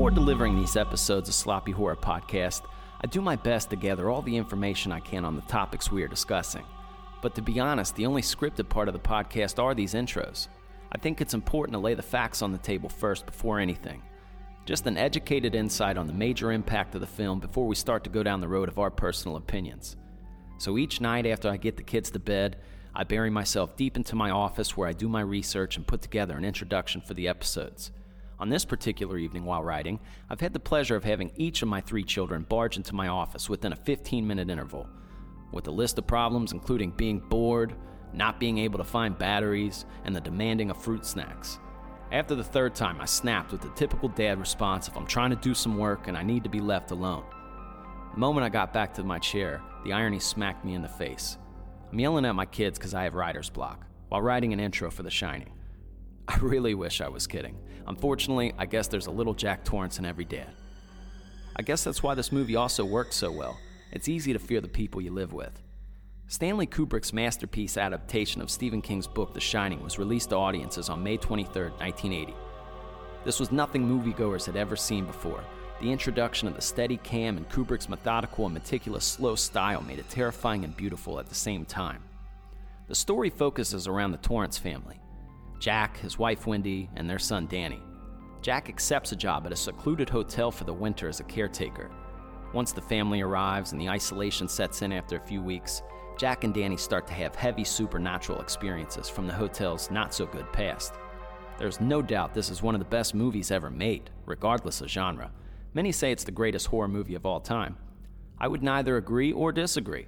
Before delivering these episodes of Sloppy Horror Podcast, I do my best to gather all the information I can on the topics we are discussing. But to be honest, the only scripted part of the podcast are these intros. I think it's important to lay the facts on the table first before anything. Just an educated insight on the major impact of the film before we start to go down the road of our personal opinions. So each night after I get the kids to bed, I bury myself deep into my office where I do my research and put together an introduction for the episodes. On this particular evening while writing, I've had the pleasure of having each of my three children barge into my office within a 15 minute interval, with a list of problems including being bored, not being able to find batteries, and the demanding of fruit snacks. After the third time, I snapped with the typical dad response if I'm trying to do some work and I need to be left alone. The moment I got back to my chair, the irony smacked me in the face. I'm yelling at my kids because I have writer's block while writing an intro for The Shining. I really wish I was kidding. Unfortunately, I guess there's a little Jack Torrance in every dad. I guess that's why this movie also works so well. It's easy to fear the people you live with. Stanley Kubrick's masterpiece adaptation of Stephen King's book The Shining was released to audiences on May 23, 1980. This was nothing moviegoers had ever seen before. The introduction of the steady cam and Kubrick's methodical and meticulous slow style made it terrifying and beautiful at the same time. The story focuses around the Torrance family Jack, his wife Wendy, and their son Danny. Jack accepts a job at a secluded hotel for the winter as a caretaker. Once the family arrives and the isolation sets in after a few weeks, Jack and Danny start to have heavy supernatural experiences from the hotel's not so good past. There's no doubt this is one of the best movies ever made, regardless of genre. Many say it's the greatest horror movie of all time. I would neither agree or disagree.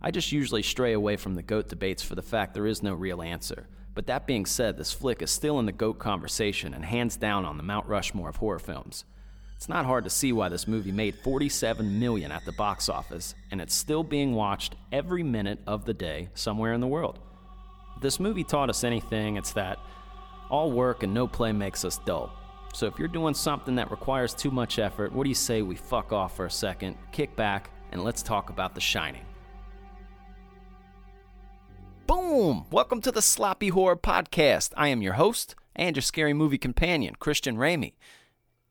I just usually stray away from the GOAT debates for the fact there is no real answer. But that being said, this flick is still in the GOAT conversation and hands down on the Mount Rushmore of horror films. It's not hard to see why this movie made 47 million at the box office, and it's still being watched every minute of the day somewhere in the world. If this movie taught us anything, it's that all work and no play makes us dull. So if you're doing something that requires too much effort, what do you say we fuck off for a second, kick back, and let's talk about The Shining? Boom! Welcome to the Sloppy Horror Podcast. I am your host and your scary movie companion, Christian Ramey.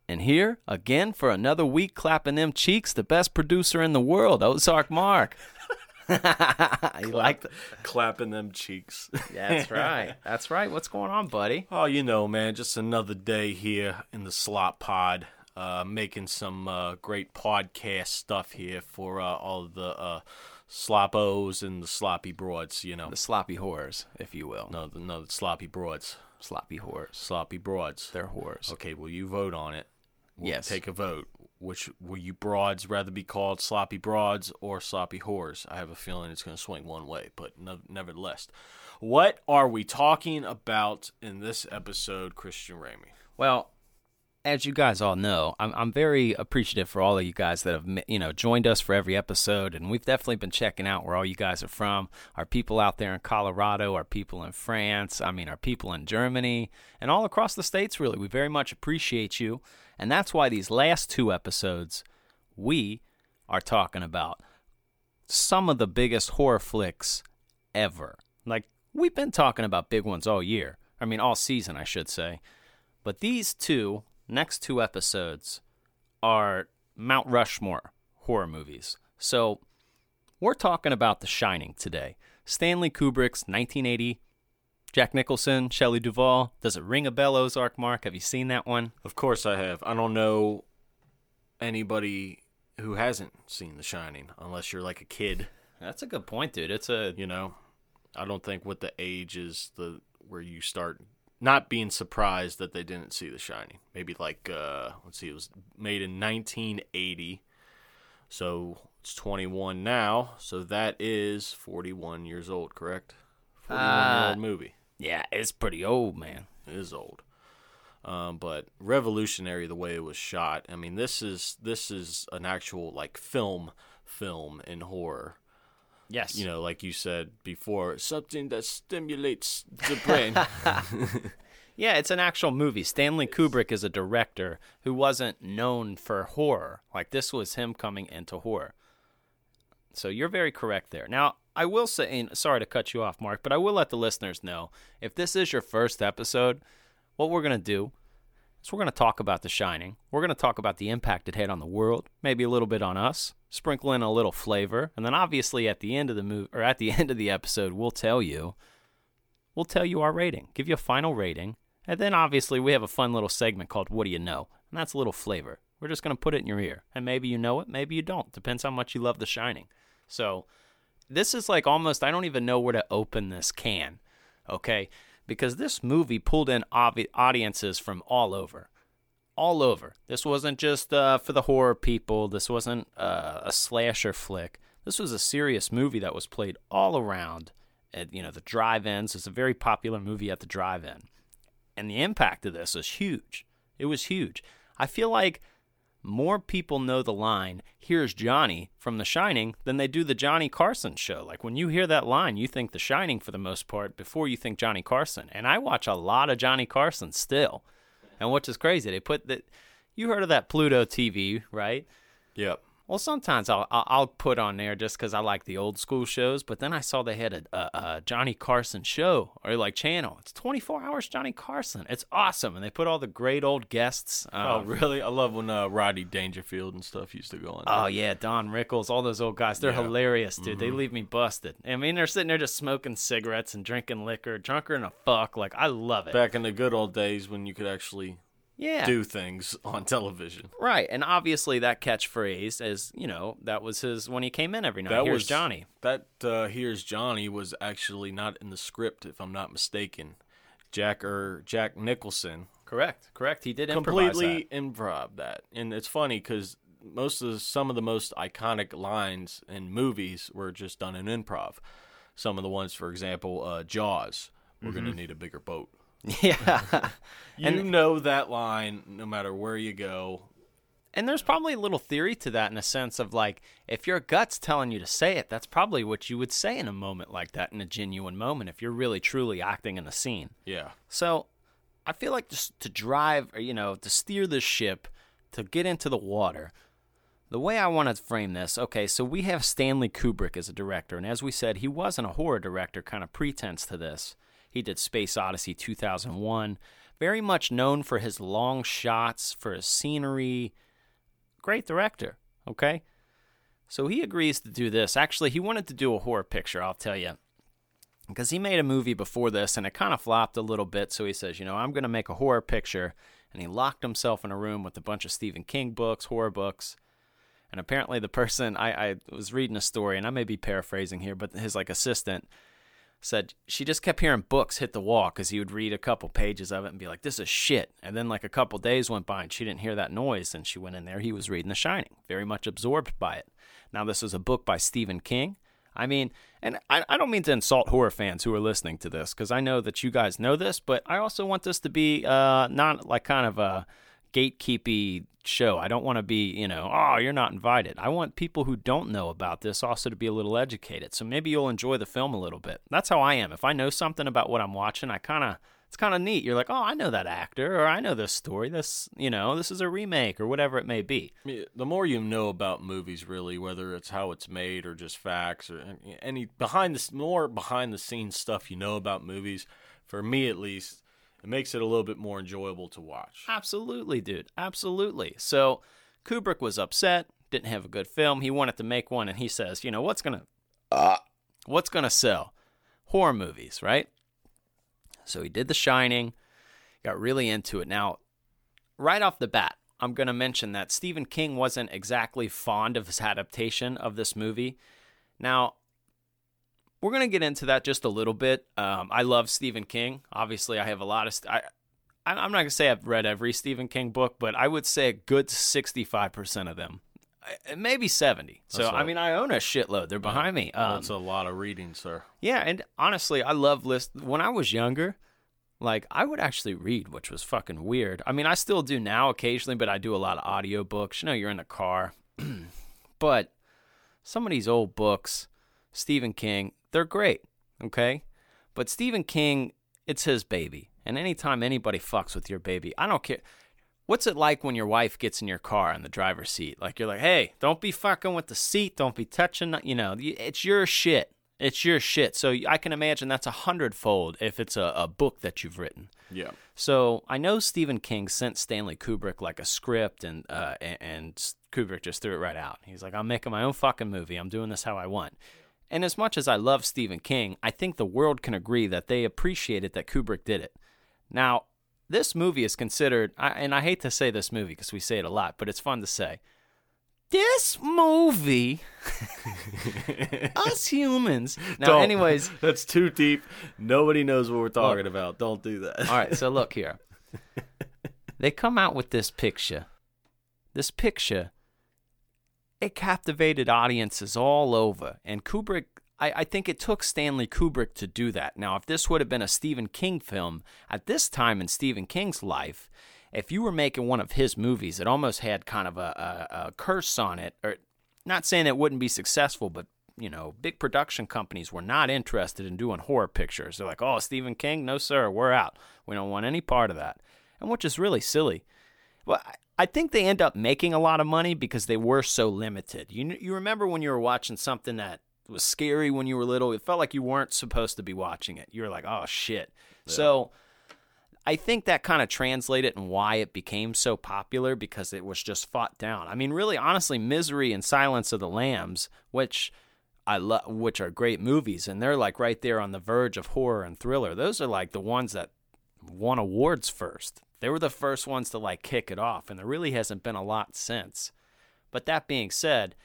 And here, again, for another week, clapping them cheeks, the best producer in the world, Ozark Mark. you like that? clapping them cheeks. That's right. That's right. What's going on, buddy? oh, you know, man, just another day here in the slot pod, uh, making some uh, great podcast stuff here for uh, all the uh, sloppos and the sloppy broads. You know, The sloppy horrors, if you will. no, the, no, the sloppy broads, Sloppy horrors. sloppy broads. They're horrors. Okay, well, you vote on it. We'll Yes. Take a vote. Which will you broads rather be called sloppy broads or sloppy whores? I have a feeling it's going to swing one way, but no, nevertheless, what are we talking about in this episode, Christian Ramey? Well, as you guys all know, I'm, I'm very appreciative for all of you guys that have you know joined us for every episode, and we've definitely been checking out where all you guys are from. Our people out there in Colorado, our people in France, I mean, our people in Germany, and all across the states. Really, we very much appreciate you, and that's why these last two episodes we are talking about some of the biggest horror flicks ever. Like we've been talking about big ones all year. I mean, all season, I should say. But these two next two episodes are Mount Rushmore horror movies. So we're talking about The Shining today. Stanley Kubrick's 1980. Jack Nicholson, Shelley Duvall. Does it ring a bell, Ozark Mark? Have you seen that one? Of course, I have. I don't know anybody who hasn't seen The Shining, unless you're like a kid. That's a good point, dude. It's a You know, I don't think what the age is the where you start not being surprised that they didn't see The Shining. Maybe like uh, let's see, it was made in 1980, so it's 21 now. So that is 41 years old, correct? 41 year Uh, old movie. yeah, it's pretty old, man. It is old. Um, but revolutionary the way it was shot. I mean, this is this is an actual like film film in horror. Yes. You know, like you said before, something that stimulates the brain. Yeah, it's an actual movie. Stanley Kubrick is a director who wasn't known for horror. Like this was him coming into horror. So you're very correct there. Now, I will say, and sorry to cut you off, Mark, but I will let the listeners know if this is your first episode, what we're going to do is we're going to talk about The Shining. We're going to talk about the impact it had on the world, maybe a little bit on us, sprinkle in a little flavor, and then obviously at the end of the movie or at the end of the episode, we'll tell you we'll tell you our rating, give you a final rating, and then obviously we have a fun little segment called What Do You Know? And that's a little flavor. We're just going to put it in your ear. And maybe you know it, maybe you don't. Depends how much you love The Shining. So this is like almost, I don't even know where to open this can, okay? Because this movie pulled in audiences from all over. All over. This wasn't just uh, for the horror people, this wasn't uh, a slasher flick. This was a serious movie that was played all around at you know the drive-ins. It's a very popular movie at the drive-in, and the impact of this was huge. It was huge. I feel like more people know the line "Here's Johnny" from The Shining than they do the Johnny Carson show. Like when you hear that line, you think The Shining for the most part before you think Johnny Carson. And I watch a lot of Johnny Carson still. And which is crazy, they put that. You heard of that Pluto TV, right? Yep. Well, sometimes I'll I'll put on there just because I like the old school shows. But then I saw they had a, a, a, Johnny Carson show or like channel. It's 24 hours Johnny Carson. It's awesome, and they put all the great old guests. Um, oh, really? I love when uh, Rodney Dangerfield and stuff used to go on. Oh yeah, Don Rickles, all those old guys. They're yeah. hilarious, dude. Mm-hmm. They leave me busted. I mean, they're sitting there just smoking cigarettes and drinking liquor, drunker than a fuck. Like I love it. Back in the good old days when you could actually yeah. do things on television. Right. And obviously that catchphrase is, you know, that was his when he came in every night. That Here's was Johnny. That uh, Here's Johnny was actually not in the script if I'm not mistaken. Jack or Jack Nicholson. Correct. Correct. He did completely that. improv that. And it's funny cuz most of the, some of the most iconic lines in movies were just done in improv. Some of the ones for example, uh, Jaws, we're mm-hmm. going to need a bigger boat. Yeah. you and, know that line no matter where you go. And there's probably a little theory to that in a sense of like, if your gut's telling you to say it, that's probably what you would say in a moment like that, in a genuine moment, if you're really truly acting in the scene. Yeah. So I feel like just to drive, or, you know, to steer the ship, to get into the water, the way I want to frame this, okay, so we have Stanley Kubrick as a director, and as we said, he wasn't a horror director, kind of pretense to this. He did Space Odyssey 2001. Very much known for his long shots, for his scenery. Great director, okay? So he agrees to do this. Actually, he wanted to do a horror picture, I'll tell you. Because he made a movie before this and it kind of flopped a little bit. So he says, you know, I'm going to make a horror picture. And he locked himself in a room with a bunch of Stephen King books, horror books. And apparently, the person I, I was reading a story, and I may be paraphrasing here, but his like assistant said she just kept hearing books hit the wall because he would read a couple pages of it and be like, "This is shit." And then like a couple days went by and she didn't hear that noise, and she went in there. He was reading The Shining, very much absorbed by it. Now this is a book by Stephen King. I mean, and I, I don't mean to insult horror fans who are listening to this because I know that you guys know this, but I also want this to be uh, not like kind of a gatekeepy show. I don't want to be, you know, oh, you're not invited. I want people who don't know about this also to be a little educated. So maybe you'll enjoy the film a little bit. That's how I am. If I know something about what I'm watching, I kind of it's kind of neat. You're like, "Oh, I know that actor or I know this story. This, you know, this is a remake or whatever it may be." The more you know about movies really, whether it's how it's made or just facts or any behind the more behind the scenes stuff you know about movies, for me at least, it makes it a little bit more enjoyable to watch. Absolutely, dude. Absolutely. So Kubrick was upset, didn't have a good film. He wanted to make one, and he says, you know, what's gonna uh, what's gonna sell? Horror movies, right? So he did The Shining, got really into it. Now, right off the bat, I'm going to mention that Stephen King wasn't exactly fond of his adaptation of this movie. Now, we're going to get into that just a little bit. Um, I love Stephen King. Obviously, I have a lot of. St- I, I'm not going to say I've read every Stephen King book, but I would say a good 65% of them. Maybe 70. So, I mean, I own a shitload. They're behind me. Um, that's a lot of reading, sir. Yeah. And honestly, I love list. When I was younger, like I would actually read, which was fucking weird. I mean, I still do now occasionally, but I do a lot of audiobooks. You know, you're in the car. but some of these old books, Stephen King, they're great, okay? But Stephen King, it's his baby. And anytime anybody fucks with your baby, I don't care. What's it like when your wife gets in your car in the driver's seat? Like you're like, "Hey, don't be fucking with the seat. Don't be touching, you know, it's your shit." It's your shit. So I can imagine that's a hundredfold if it's a, a book that you've written. Yeah. So I know Stephen King sent Stanley Kubrick like a script, and uh, and, and Kubrick just threw it right out. He's like, "I'm making my own fucking movie. I'm doing this how I want." And as much as I love Stephen King, I think the world can agree that they appreciated that Kubrick did it. Now, this movie is considered, and I hate to say this movie because we say it a lot, but it's fun to say. This movie, us humans. Now, Don't. anyways, That's too deep. Nobody knows what we're talking about. Don't do that. All right, so look here. They come out with this picture. This picture, it captivated audiences all over. And Kubrick, I, I think it took Stanley Kubrick to do that. Now, if this would have been a Stephen King film at this time in Stephen King's life, if you were making one of his movies, it almost had kind of a, a, a curse on it. Or not saying it wouldn't be successful, but you know, big production companies were not interested in doing horror pictures. They're like, "Oh, Stephen King, no sir, we're out. We don't want any part of that." And which is really silly. Well, I- think they end up making a lot of money because they were so limited. You you remember when you were watching something that was scary when you were little? It felt like you weren't supposed to be watching it. You were like, "Oh shit." So I think that kind of translated and why it became so popular because it was just fought down. I mean, really, honestly, Misery and Silence of the Lambs, which I love, which are great movies, and they're like right there on the verge of horror and thriller. Those are like the ones that won awards first. They were the first ones to like kick it off, and there really hasn't been a lot since. But that being said,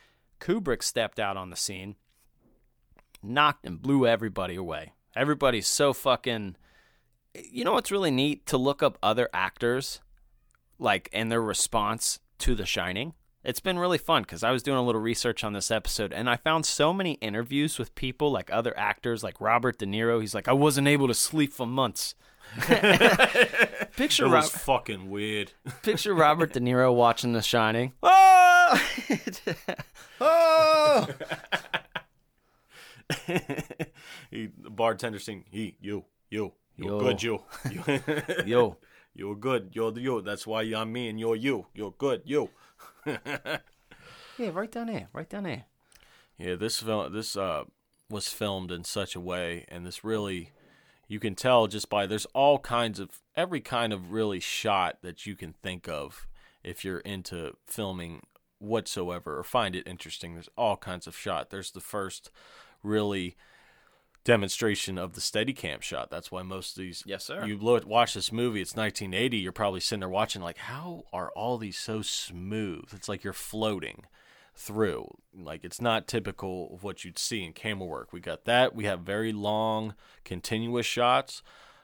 Kubrick stepped out on the scene, knocked and blew everybody away. Everybody's so fucking you know what's really neat to look up other actors like and their response to the shining it's been really fun because i was doing a little research on this episode and i found so many interviews with people like other actors like robert de niro he's like i wasn't able to sleep for months picture It was fucking weird. picture robert de niro watching the shining oh! oh! he, the bartender saying, "He, you, you, you're Yo. good, you, you, yo you're good, you're the you. That's why I'm me and you're you. You're good, you." yeah right down there right down there Yeah, this film, this uh, was filmed in such a way, and this really, you can tell just by there's all kinds of every kind of really shot that you can think of if you're into filming whatsoever or find it interesting. There's all kinds of shot. There's the first really demonstration of the Steadicam shot. That's why most of these. Yes, sir. You look, watch this movie. It's 1980. You're probably sitting there watching like, how are all these so smooth? It's like you're floating through. Like it's not typical of what you'd see in camera work. We got that. We have very long, continuous shots.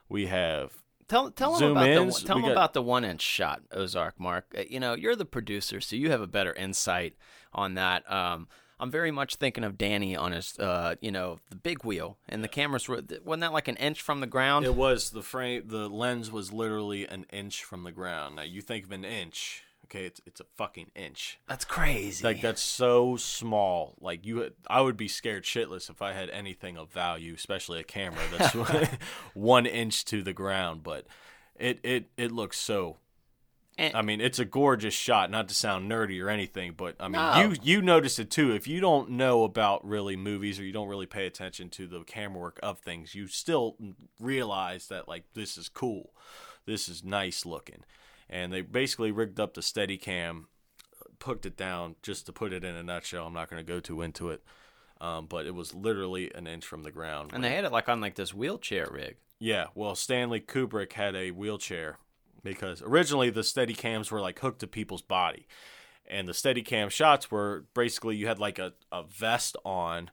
We have Tell tell them about ins, the tell we 'em got- about the one inch shot, Ozark Mark. Uh, You know, you're the producer, so you have a better insight on that. Um, I'm very much thinking of Danny on his, uh, you know, the big wheel, and the cameras were wasn't that like an inch from the ground? It was the frame. The lens was literally an inch from the ground. Now you think of an inch, okay? It's it's a fucking inch. That's crazy. Like that's so small. Like you, I would be scared shitless if I had anything of value, especially a camera that's one inch to the ground. But it it it looks so. I mean, it's a gorgeous shot. Not to sound nerdy or anything, but I mean, No. you you notice it too. If you don't know about really movies or you don't really pay attention to the camera work of things, you still realize that like this is cool, this is nice looking, and they basically rigged up the Steadicam hooked it down just to put it in a nutshell. I'm not going to go too into it, um, but it was literally an inch from the ground. and they had it like on like this wheelchair rig. yeah, well, Stanley Kubrick had a wheelchair because originally the Steadicams were like hooked to people's body, and the Steadicam shots were basically you had like a, a vest on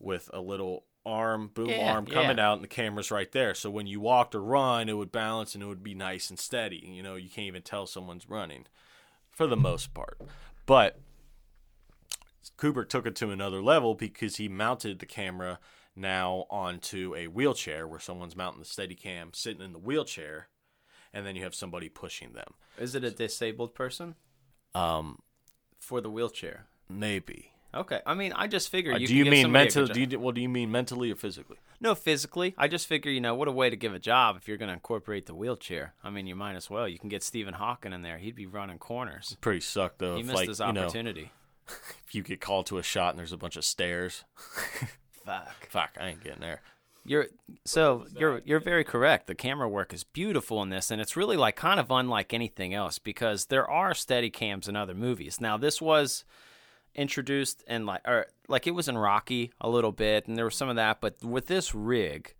with a little arm boom Yeah, arm coming yeah. out and the camera's right there so when you walked or run it would balance and it would be nice and steady you know you can't even tell someone's running for the most part but Kubrick took it to another level because he mounted the camera now onto a wheelchair where someone's mounting the Steadicam sitting in the wheelchair, and then you have somebody pushing them. Is it a disabled person Um, for the wheelchair? maybe. Okay, I mean, I just figure Uh, you do you mean mentally? Do you, well, do you mean mentally or physically? No, physically. I just figure, you know, what a way to give a job if you're going to incorporate the wheelchair. I mean, you might as well. You can get Stephen Hawking in there. He'd be running corners. Pretty suck though. He if, missed like his you know, opportunity. if you get called to a shot and there's a bunch of stairs. fuck. Fuck, I ain't getting there. You're so you're you're very correct. The camera work is beautiful in this, and it's really like kind of unlike anything else because there are steady cams in other movies. Now this was introduced and like or like it was in Rocky a little bit, and there was some of that, but with this rig,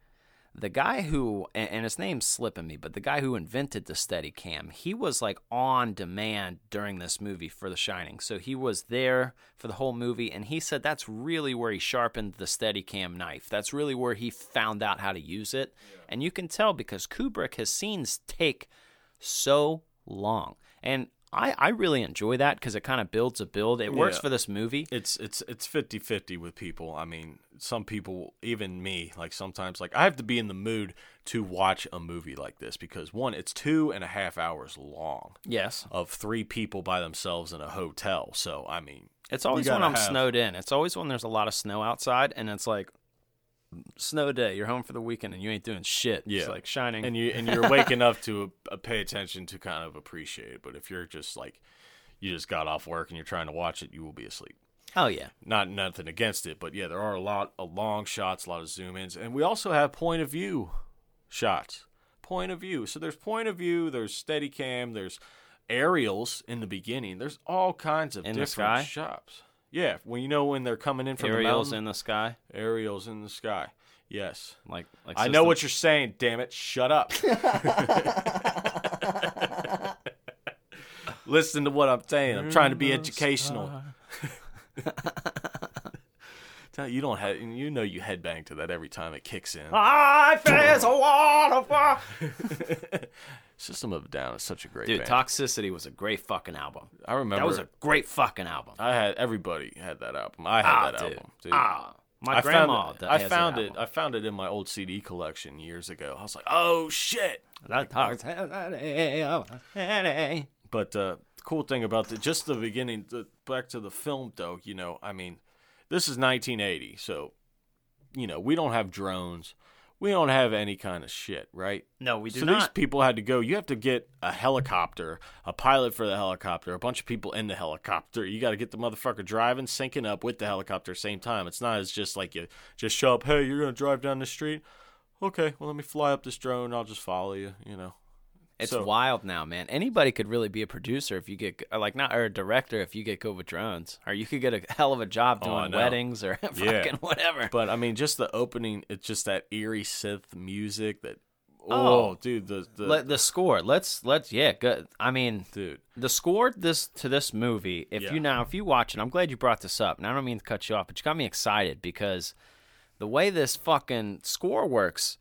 the guy who and, and his name's slipping me, but the guy who invented the steady cam, he was like on demand during this movie for The Shining. So he was there for the whole movie and he said that's really where he sharpened the steady cam knife. That's really where he found out how to use it. And you can tell because Kubrick has scenes take so long. And I, I really enjoy that because it kind of builds a build. It works Yeah. for this movie. It's it's it's 50-50 with people. I mean, some people, even me, like sometimes, like I have to be in the mood to watch a movie like this because one, it's two and a half hours long Yes. of three people by themselves in a hotel. So I mean, It's always when I'm have- snowed in. It's always when there's a lot of snow outside and it's like snow day. You're home for the weekend and you ain't doing shit. Yeah. It's like shining. and you and you're waking enough to uh, pay attention to kind of appreciate it. But if you're just like you just got off work and you're trying to watch it, you will be asleep. oh yeah. Not nothing against it, but yeah, there are a lot of long shots, a lot of zoom ins, and we also have point of view shots. Point of view. So there's point of view, there's steady cam, there's aerials in the beginning. There's all kinds of In different shots. Yeah, when you know when they're coming in from Aerials the in the sky. aerials in the sky. Yes. Like like I know system- what you're saying, damn it. Shut up. Listen to what I'm saying. I'm trying to be educational. Tell you don't have you know you headbang to that every time it kicks in. I face a waterfall. System of a Down is such a great Dude, band. Toxicity was a great fucking album. I remember That was a great fucking album. I had everybody had that album. I had Ah, that dude. album. Dude. Ah, my I grandma. found it, that I found it. I found it in my old CD collection years ago. I was like, "Oh shit." That toxicity. But uh, cool thing about the just the beginning, the, back to the film though, you know, I mean, this is 1980, so you know we don't have drones, we don't have any kind of shit, right? No, we do so these people had to go. You have to get a helicopter, a pilot for the helicopter, a bunch of people in the helicopter. You got to get the motherfucker driving, syncing up with the helicopter same time. It's not as just like you just show up. Hey, you're gonna drive down the street. Okay, well let me fly up this drone. I'll just follow you. You know. It's So- wild now, man. Anybody could really be a producer if you get like not or a director if you get good with drones, or you could get a hell of a job Oh, doing know. weddings or fucking Yeah. whatever. But I mean, just the opening, it's just that eerie synth music that. Oh, Oh. dude, the the Let, the score. Let's let's yeah. Good. I mean, dude. the score this to this movie. If Yeah. you now if you watch it, I'm glad you brought this up. And I don't mean to cut you off, but you got me excited because the way this fucking score works.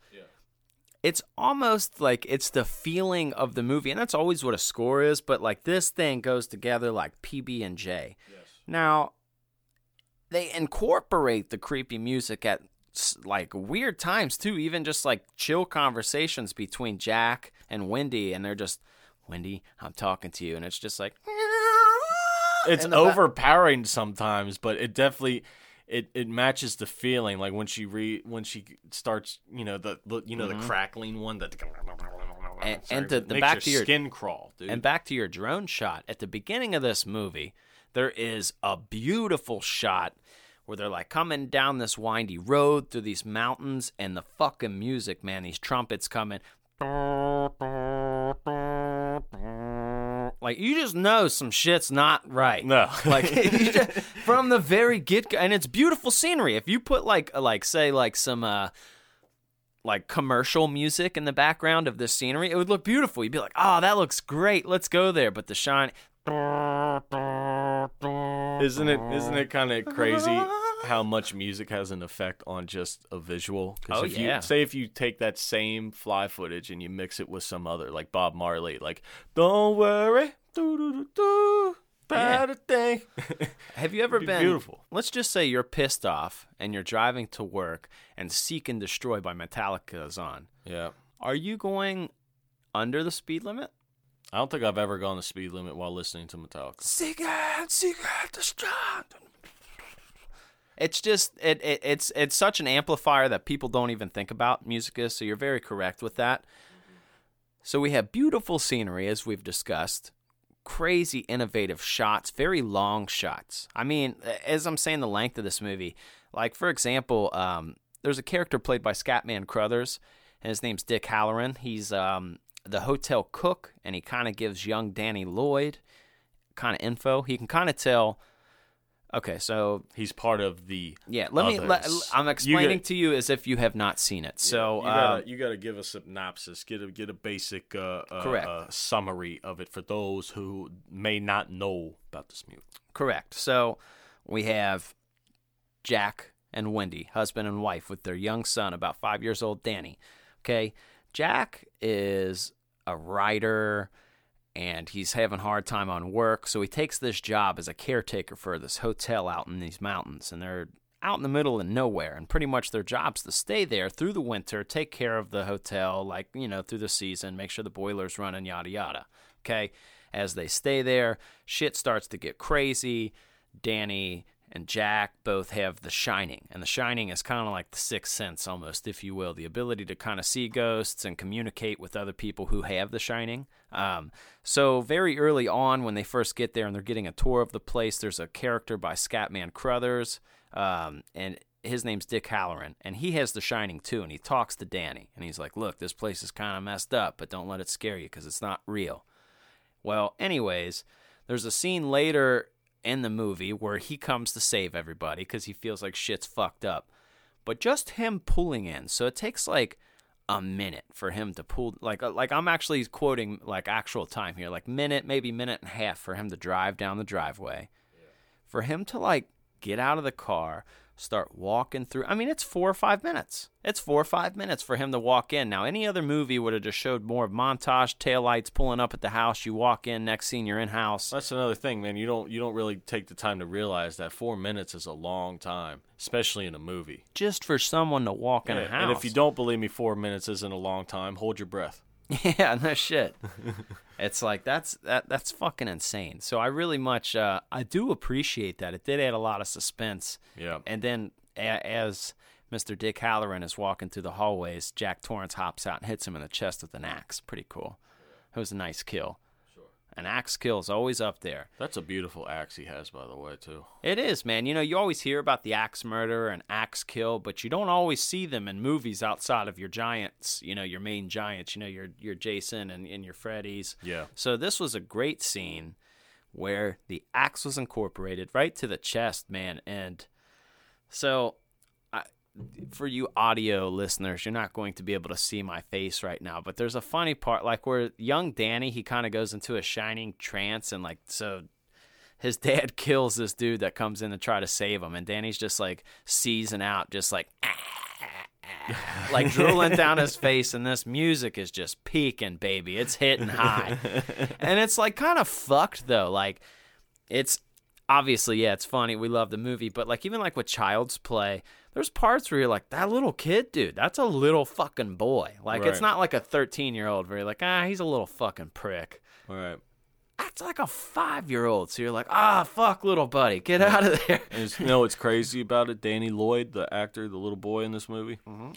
It's almost like it's the feeling of the movie, and that's always what a score is. But like this thing goes together like PB and J. yes. Now, they incorporate the creepy music at like weird times too, even just like chill conversations between Jack and Wendy, and they're just, Wendy, I'm talking to you, and it's just like, It's overpowering sometimes, but it definitely it, it matches the feeling. Like when she re when she starts, you know the, the you know the crackling one that. Mm-hmm. And- Sorry, and to- the makes back your to your- skin crawl, dude. And back to your drone shot at the beginning of this movie, there is a beautiful shot where they're like coming down this windy road through these mountains, and the fucking music, man, these trumpets coming. Like you just know some shit's not right. No. like just, from the very get go, and it's beautiful scenery. If you put like like say like some uh like commercial music in the background of this scenery, it would look beautiful. You'd be like, "Oh, that looks great. Let's go there." But the shine, Isn't it isn't it kind of crazy how much music has an effect on just a visual? Oh, if yeah. You, say if you take that same fly footage and you mix it with some other, like Bob Marley, like "Don't worry, do do do do, about a thing." Have you ever be been beautiful. Let's just say you're pissed off and you're driving to work and Seek and Destroy by Metallica is on. yeah, Are you going under the speed limit? I don't think I've ever gone the speed limit while listening to Metallica. Seek and Seek and Destroy. It's just it, it it's it's such an amplifier that people don't even think about music is, so you're very correct with that. So we have beautiful scenery as we've discussed, crazy innovative shots, very long shots. I mean, as I'm saying the length of this movie, Like for example, um, there's a character played by Scatman Crothers, and his name's Dick Hallorann. He's um, the hotel cook, and he kind of gives young Danny Lloyd kind of info. He can kind of tell. Okay, so He's part of the. yeah, let me. Let. I'm You explaining got- to you as if you have not seen it. So you uh, gotta, you gotta give a synopsis, get a get a basic uh, uh, Correct. uh, summary of it for those who may not know about this movie. Correct. So we have Jack and Wendy, husband and wife, with their young son, about five years old, Danny. Okay. Jack is a writer and he's having a hard time on work. So he takes this job as a caretaker for this hotel out in these mountains. And they're out in the middle of nowhere. And pretty much their job's to stay there through the winter, take care of the hotel, like, you know, through the season, make sure the boiler's running, yada, yada. Okay. As they stay there, shit starts to get crazy. Danny and Jack both have the Shining, and the Shining is kind of like the sixth sense, almost, if you will, the ability to kind of see ghosts and communicate with other people who have the Shining. Um, so very early on, when they first get there and they're getting a tour of the place, there's a character by Scatman Crothers, um, and his name's Dick Hallorann, and he has the Shining too, and he talks to Danny, and he's like, "Look, this place is kind of messed up, but don't let it scare you because it's not real." Well, anyways, there's a scene later in the movie where he comes to save everybody because he feels like shit's fucked up. But just him pulling in, so it takes like a minute for him to pull like uh, like I'm actually quoting like actual time here, like minute, maybe minute and a half for him to drive down the driveway. For him to like get out of the car, start walking through. I mean, it's 4 or 5 minutes. It's 4 or 5 minutes for him to walk in. Now, any other movie would have just showed more of montage, taillights pulling up at the house, you walk in, next scene you're in house. That's another thing, man. You don't you don't really take the time to realize that four minutes is a long time, especially in a movie. Just for someone to walk in a house. And if you don't believe me, four minutes isn't a long time. Hold your breath. Yeah, no shit. it's like that's that that's fucking insane. So I really much uh, I do appreciate that. It did add a lot of suspense. Yeah. And then a- as Mr. Dick Hallorann is walking through the hallways, Jack Torrance hops out and hits him in the chest with an axe. Pretty cool. It was a nice kill. An axe kill is always up there. That's a beautiful axe he has, by the way, too. It is, man. You know, you always hear about the axe murder and axe kill, but you don't always see them in movies outside of your giants, you know, your main giants, you know, your your Jason and, and your Freddy's. Yeah. So this was a great scene where the axe was incorporated right to the chest, man. And so for you audio listeners, you're not going to be able to see my face right now, but there's a funny part like where young Danny, he kind of goes into a shining trance and like so his dad kills this dude that comes in to try to save him and Danny's just like seizing out just like like drooling down his face and this music is just peaking baby. It's hitting high. And it's like kind of fucked though. Like it's obviously yeah it's funny we love the movie but like even like with child's play there's parts where you're like that little kid dude that's a little fucking boy like it's not like a 13 year old where you're like ah he's a little fucking prick All right. that's like a five year old so you're like ah fuck little buddy get out of there And it's- you know what's crazy about it? Danny Lloyd, the actor, the little boy in this movie. Mm-hmm.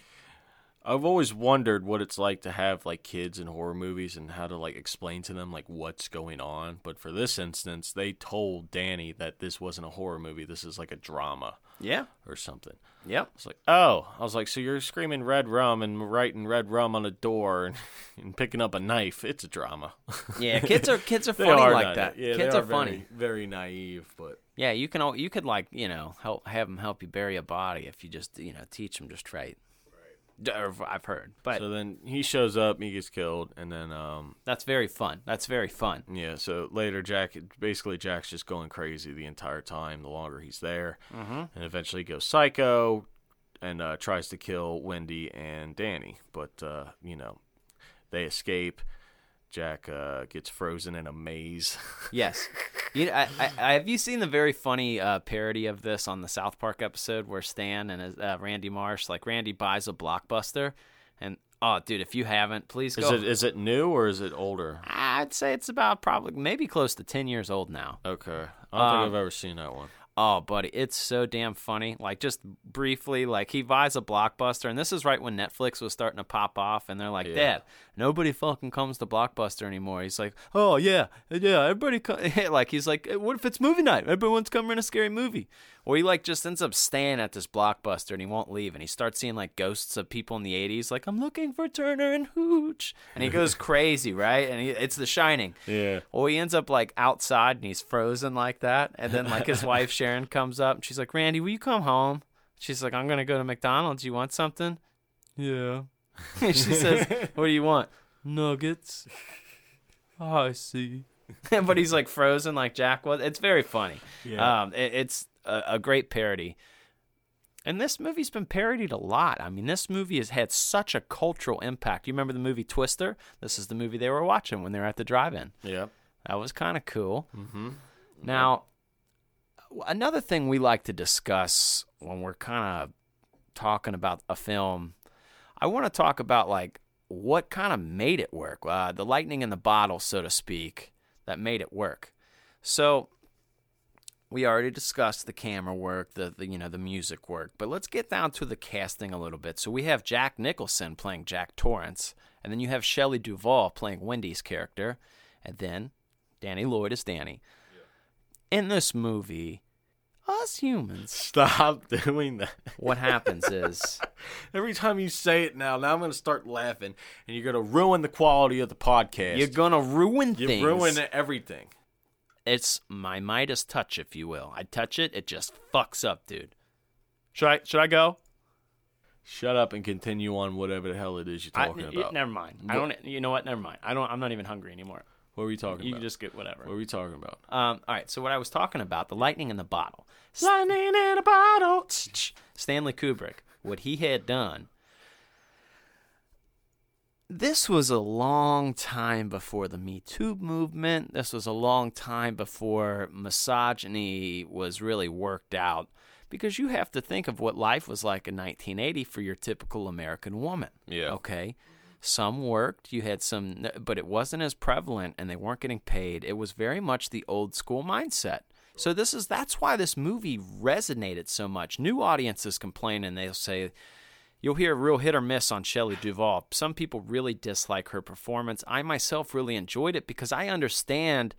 I've always wondered what it's like to have like kids in horror movies and how to like explain to them like what's going on. But for this instance, they told Danny that this wasn't a horror movie. This is like a drama yeah or something. yep It's like, oh, I was like, so you're screaming red rum and writing red rum on a door and, and picking up a knife. It's a drama. yeah kids are kids are funny are like not- that Yeah, kids they are, funny Very, naive, but Yeah, you can. al- You could like you know help have them help you bury a body if you just you know teach them just right. I've heard, but so then he shows up, he gets killed, and then um that's very fun. That's very fun. yeah, so later Jack basically Jack's just going crazy the entire time. The longer he's there, Mm-hmm. and eventually goes psycho and uh, tries to kill Wendy and Danny, but uh, you know they escape. Jack uh, gets frozen in a maze. Yes. You know, I, I, have you seen the very funny uh, parody of this on the South Park episode where Stan and uh, Randy Marsh, like Randy buys a blockbuster, and oh, dude, if you haven't, please Is go. it is it new or is it older? I'd say it's about probably maybe close to ten years old now. Okay, I don't Um, think I've ever seen that one. Oh, buddy, it's so damn funny. Like just briefly, like he buys a blockbuster, and this is right when Netflix was starting to pop off, and they're like, Yeah. "Dad, nobody fucking comes to Blockbuster anymore." He's like, "Oh yeah, yeah, everybody." Co-. like he's like, "What if it's movie night? Everyone's coming in a scary movie." Or he like just ends up staying at this Blockbuster, and he won't leave, and he starts seeing like ghosts of people in the '80s, like, "I'm looking for Turner and Hooch," and he goes crazy, right? And he, it's The Shining. Yeah. Well, he ends up like outside and he's frozen like that. And then like his wife Sharon comes up and she's like, Randy, will you come home? She's like, I'm gonna go to McDonald's. You want something? Yeah. she says, What do you want? Nuggets. Oh, I see. but he's like frozen like Jack was. It's very funny. Yeah. Um, it, it's a, a great parody. And this movie's been parodied a lot. I mean, this movie has had such a cultural impact. You remember the movie Twister? This is the movie they were watching when they were at the drive-in. Yeah. That was kind of cool. Mm-hmm. Now, another thing we like to discuss when we're kind of talking about a film, I want to talk about like what kind of made it work, uh, the lightning in the bottle, so to speak, that made it work. So we already discussed the camera work, the, the you know the music work, but let's get down to the casting a little bit. So we have Jack Nicholson playing Jack Torrance, and then you have Shelley Duvall playing Wendy's character, and then Danny Lloyd is Danny. In this movie, us humans, Stop doing that. what happens is Every time you say it now, now I'm going to start laughing, and you're going to ruin the quality of the podcast. you're gonna ruin you things. ruin everything. It's my Midas touch, if you will. I touch it, it just fucks up, dude. Should I should I go? Shut up and continue on whatever the hell it is you're I- talking y- about. never mind. I don't. You know what? Never mind. I don't. I'm not even hungry anymore. What were we talking You about? can just get whatever. What were we talking about? Um. All right. So what I was talking about, the lightning in the bottle. Lightning in a bottle. Stanley Kubrick, what he had done. This was a long time before the Me Too movement. This was a long time before misogyny was really worked out. Because you have to think of what life was like in 1980 for your typical American woman. Yeah. Okay. Some worked, you had some, but it wasn't as prevalent and they weren't getting paid. It was very much the old school mindset. So this is that's why this movie resonated so much. New audiences complain and they'll say you'll hear a real hit or miss on Shelley Duvall. Some people really dislike her performance. I myself really enjoyed it because I understand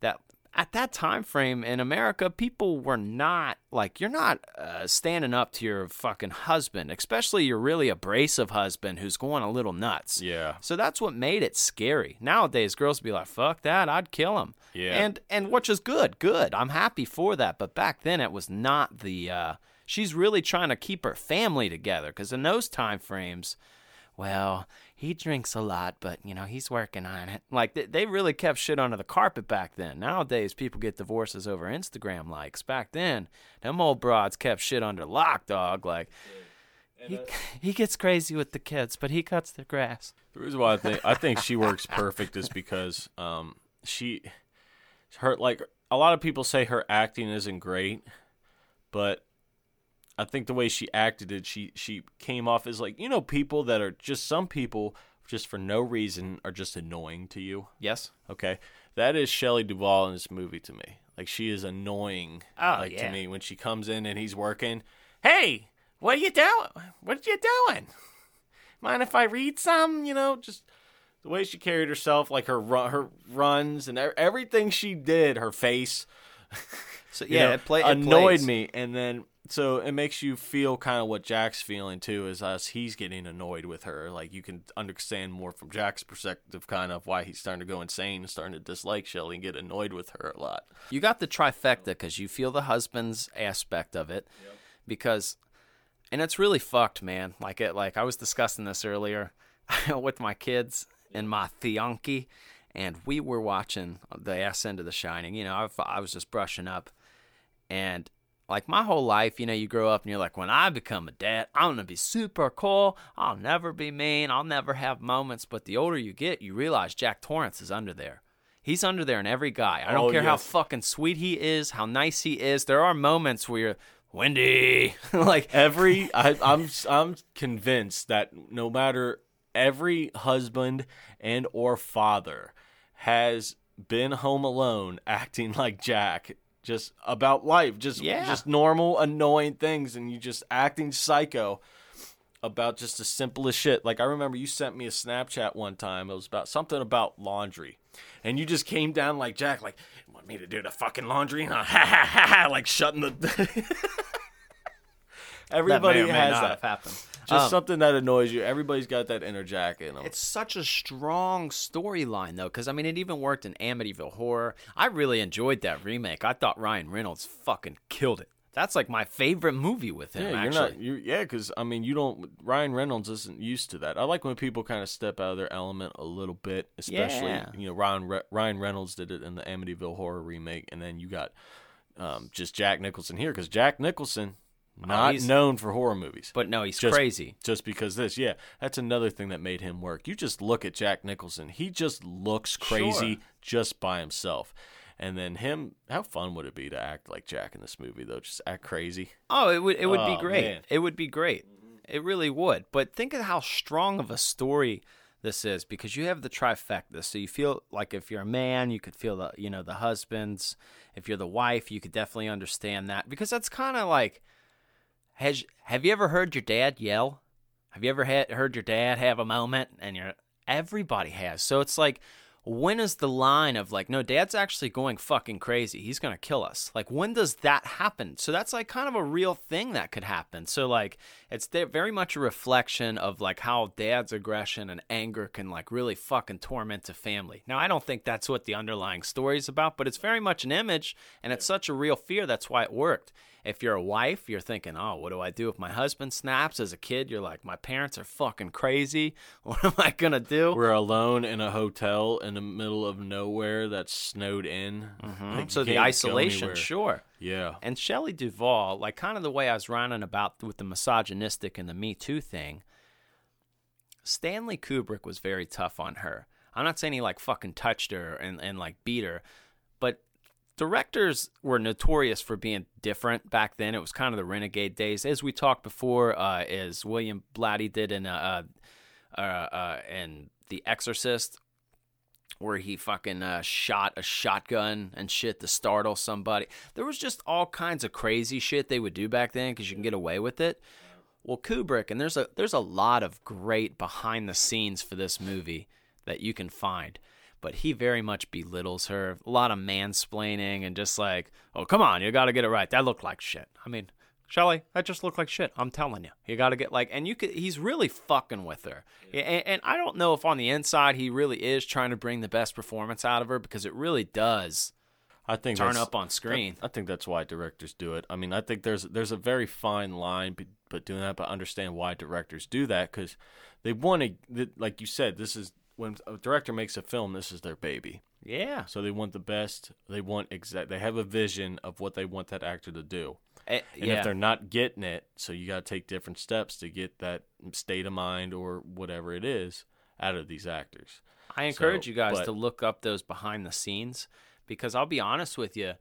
that at that time frame in America, people were not like you're not uh, standing up to your fucking husband, especially your really abrasive husband who's going a little nuts. Yeah. So that's what made it scary. Nowadays, girls be like, "Fuck that, I'd kill him." Yeah. And and which is good, good. I'm happy for that. But back then, it was not the. Uh, she's really trying to keep her family together because in those time frames, well, he drinks a lot, but you know he's working on it. Like they, they really kept shit under the carpet back then. Nowadays, people get divorces over Instagram likes. Back then, them old broads kept shit under lock, dog. Like. He, he gets crazy with the kids, but he cuts the grass. The reason why I think I think she works perfect is because um she her like a lot of people say her acting isn't great, but I think the way she acted it, she she came off as like you know people that are just some people just for no reason are just annoying to you. Yes. Okay, that is Shelley Duvall in this movie to me. Like she is annoying. Oh, like yeah. to me when she comes in and he's working. Hey, what are you doing? What are you doing? Mind if I read some? You know, just the way she carried herself, like her ru- her runs and everything she did, her face. So you yeah, know, it, play, it annoyed plays. me, and then so it makes you feel kind of what Jack's feeling too, is us. He's getting annoyed with her. Like you can understand more from Jack's perspective, kind of why he's starting to go insane and starting to dislike Shelley and get annoyed with her a lot. You got the trifecta because you feel the husband's aspect of it, because, and it's really fucked, man. Like it, like I was discussing this earlier with my kids and my fianchi, and we were watching the ass end of The Shining. You know, I, I was just brushing up, and like my whole life, you know, you grow up and you're like, when I become a dad, I'm gonna be super cool. I'll never be mean. I'll never have moments. But the older you get, you realize Jack Torrance is under there. He's under there in every guy. I don't Oh, care how fucking sweet he is, how nice he is. There are moments where you're Wendy, like Every I, I'm I'm convinced that no matter every husband and or father has been home alone acting like Jack just about life, just Yeah. just normal annoying things, and you just acting psycho about just the simplest shit. Like I remember you sent me a Snapchat one time. It was about something about laundry, and you just came down like Jack, like "You want me to do the fucking laundry, huh? Ha ha ha ha! Like shutting the. Everybody that may or may has not that. have happened. Just Um, something that annoys you. Everybody's got that inner Jack in them. It's such a strong storyline, though, because I mean, it even worked in Amityville Horror. I really enjoyed that remake. I thought Ryan Reynolds fucking killed it. That's like my favorite movie with him. Yeah, you're actually. not. Yeah, because I mean, you don't. Ryan Reynolds isn't used to that. I like when people kind of step out of their element a little bit, especially Yeah. you know Ryan Re- Ryan Reynolds did it in the Amityville Horror remake, and then you got um, just Jack Nicholson here because Jack Nicholson not Oh, known for horror movies. But no, he's Just- crazy. Just because this, yeah, that's another thing that made him work. You just look at Jack Nicholson; he just looks crazy Sure. just by himself. And then him, how fun would it be to act like Jack in this movie though? Just act crazy. Oh, it would it would Oh, be great. man. It would be great. It really would. But think of how strong of a story this is because you have the trifecta. So you feel like if you're a man, you could feel the you know the husbands. If you're the wife, you could definitely understand that because that's kind of like has have you ever heard your dad yell? Have you ever had, heard your dad have a moment and you're everybody has. So it's like when is the line of like no dad's actually going fucking crazy. He's gonna kill us. Like when does that happen? So that's like kind of a real thing that could happen. So like it's very much a reflection of like how dad's aggression and anger can like really fucking torment a family. Now i don't think that's what the underlying story is about but it's very much an image and it's such a real fear that's why it worked if you're a wife, you're thinking, oh, what do I do if my husband snaps? As a kid, you're like, my parents are fucking crazy. What am I going to do? We're alone in a hotel in the middle of nowhere that's snowed in. Mm-hmm. Like, so the isolation, sure. Yeah. And Shelley Duvall, like kind of the way I was running about with the misogynistic and the Me Too thing, Stanley Kubrick was very tough on her. I'm not saying he like fucking touched her and, and like beat her, but directors were notorious for being different back then. It was kind of the renegade days, as we talked before, uh, as William Blatty did in uh, uh, uh, in The Exorcist, where he fucking uh, shot a shotgun and shit to startle somebody. There was just all kinds of crazy shit they would do back then because you can get away with it. Well, Kubrick, and there's a there's a lot of great behind the scenes for this movie that you can find, but he very much belittles her. A lot of mansplaining and just like, oh come on, you got to get it right. That looked like shit. I mean, Shelley, that just looked like shit. I'm telling you, you got to get like, and you could. He's really fucking with her, and, and I don't know if on the inside he really is trying to bring the best performance out of her because it really does I think turn up on screen. I think that's why directors do it. I mean, I think there's there's a very fine line, but, but doing that, but understand why directors do that because they want to, like you said, this is when a director makes a film, this is their baby. yeah, So they want the best. They want exact. They have a vision of what they want that actor to do. Eh, And yeah. if they're not getting it, so you got to take different steps to get that state of mind or whatever it is out of these actors. I encourage So, you guys but- to look up those behind the scenes because I'll be honest with you,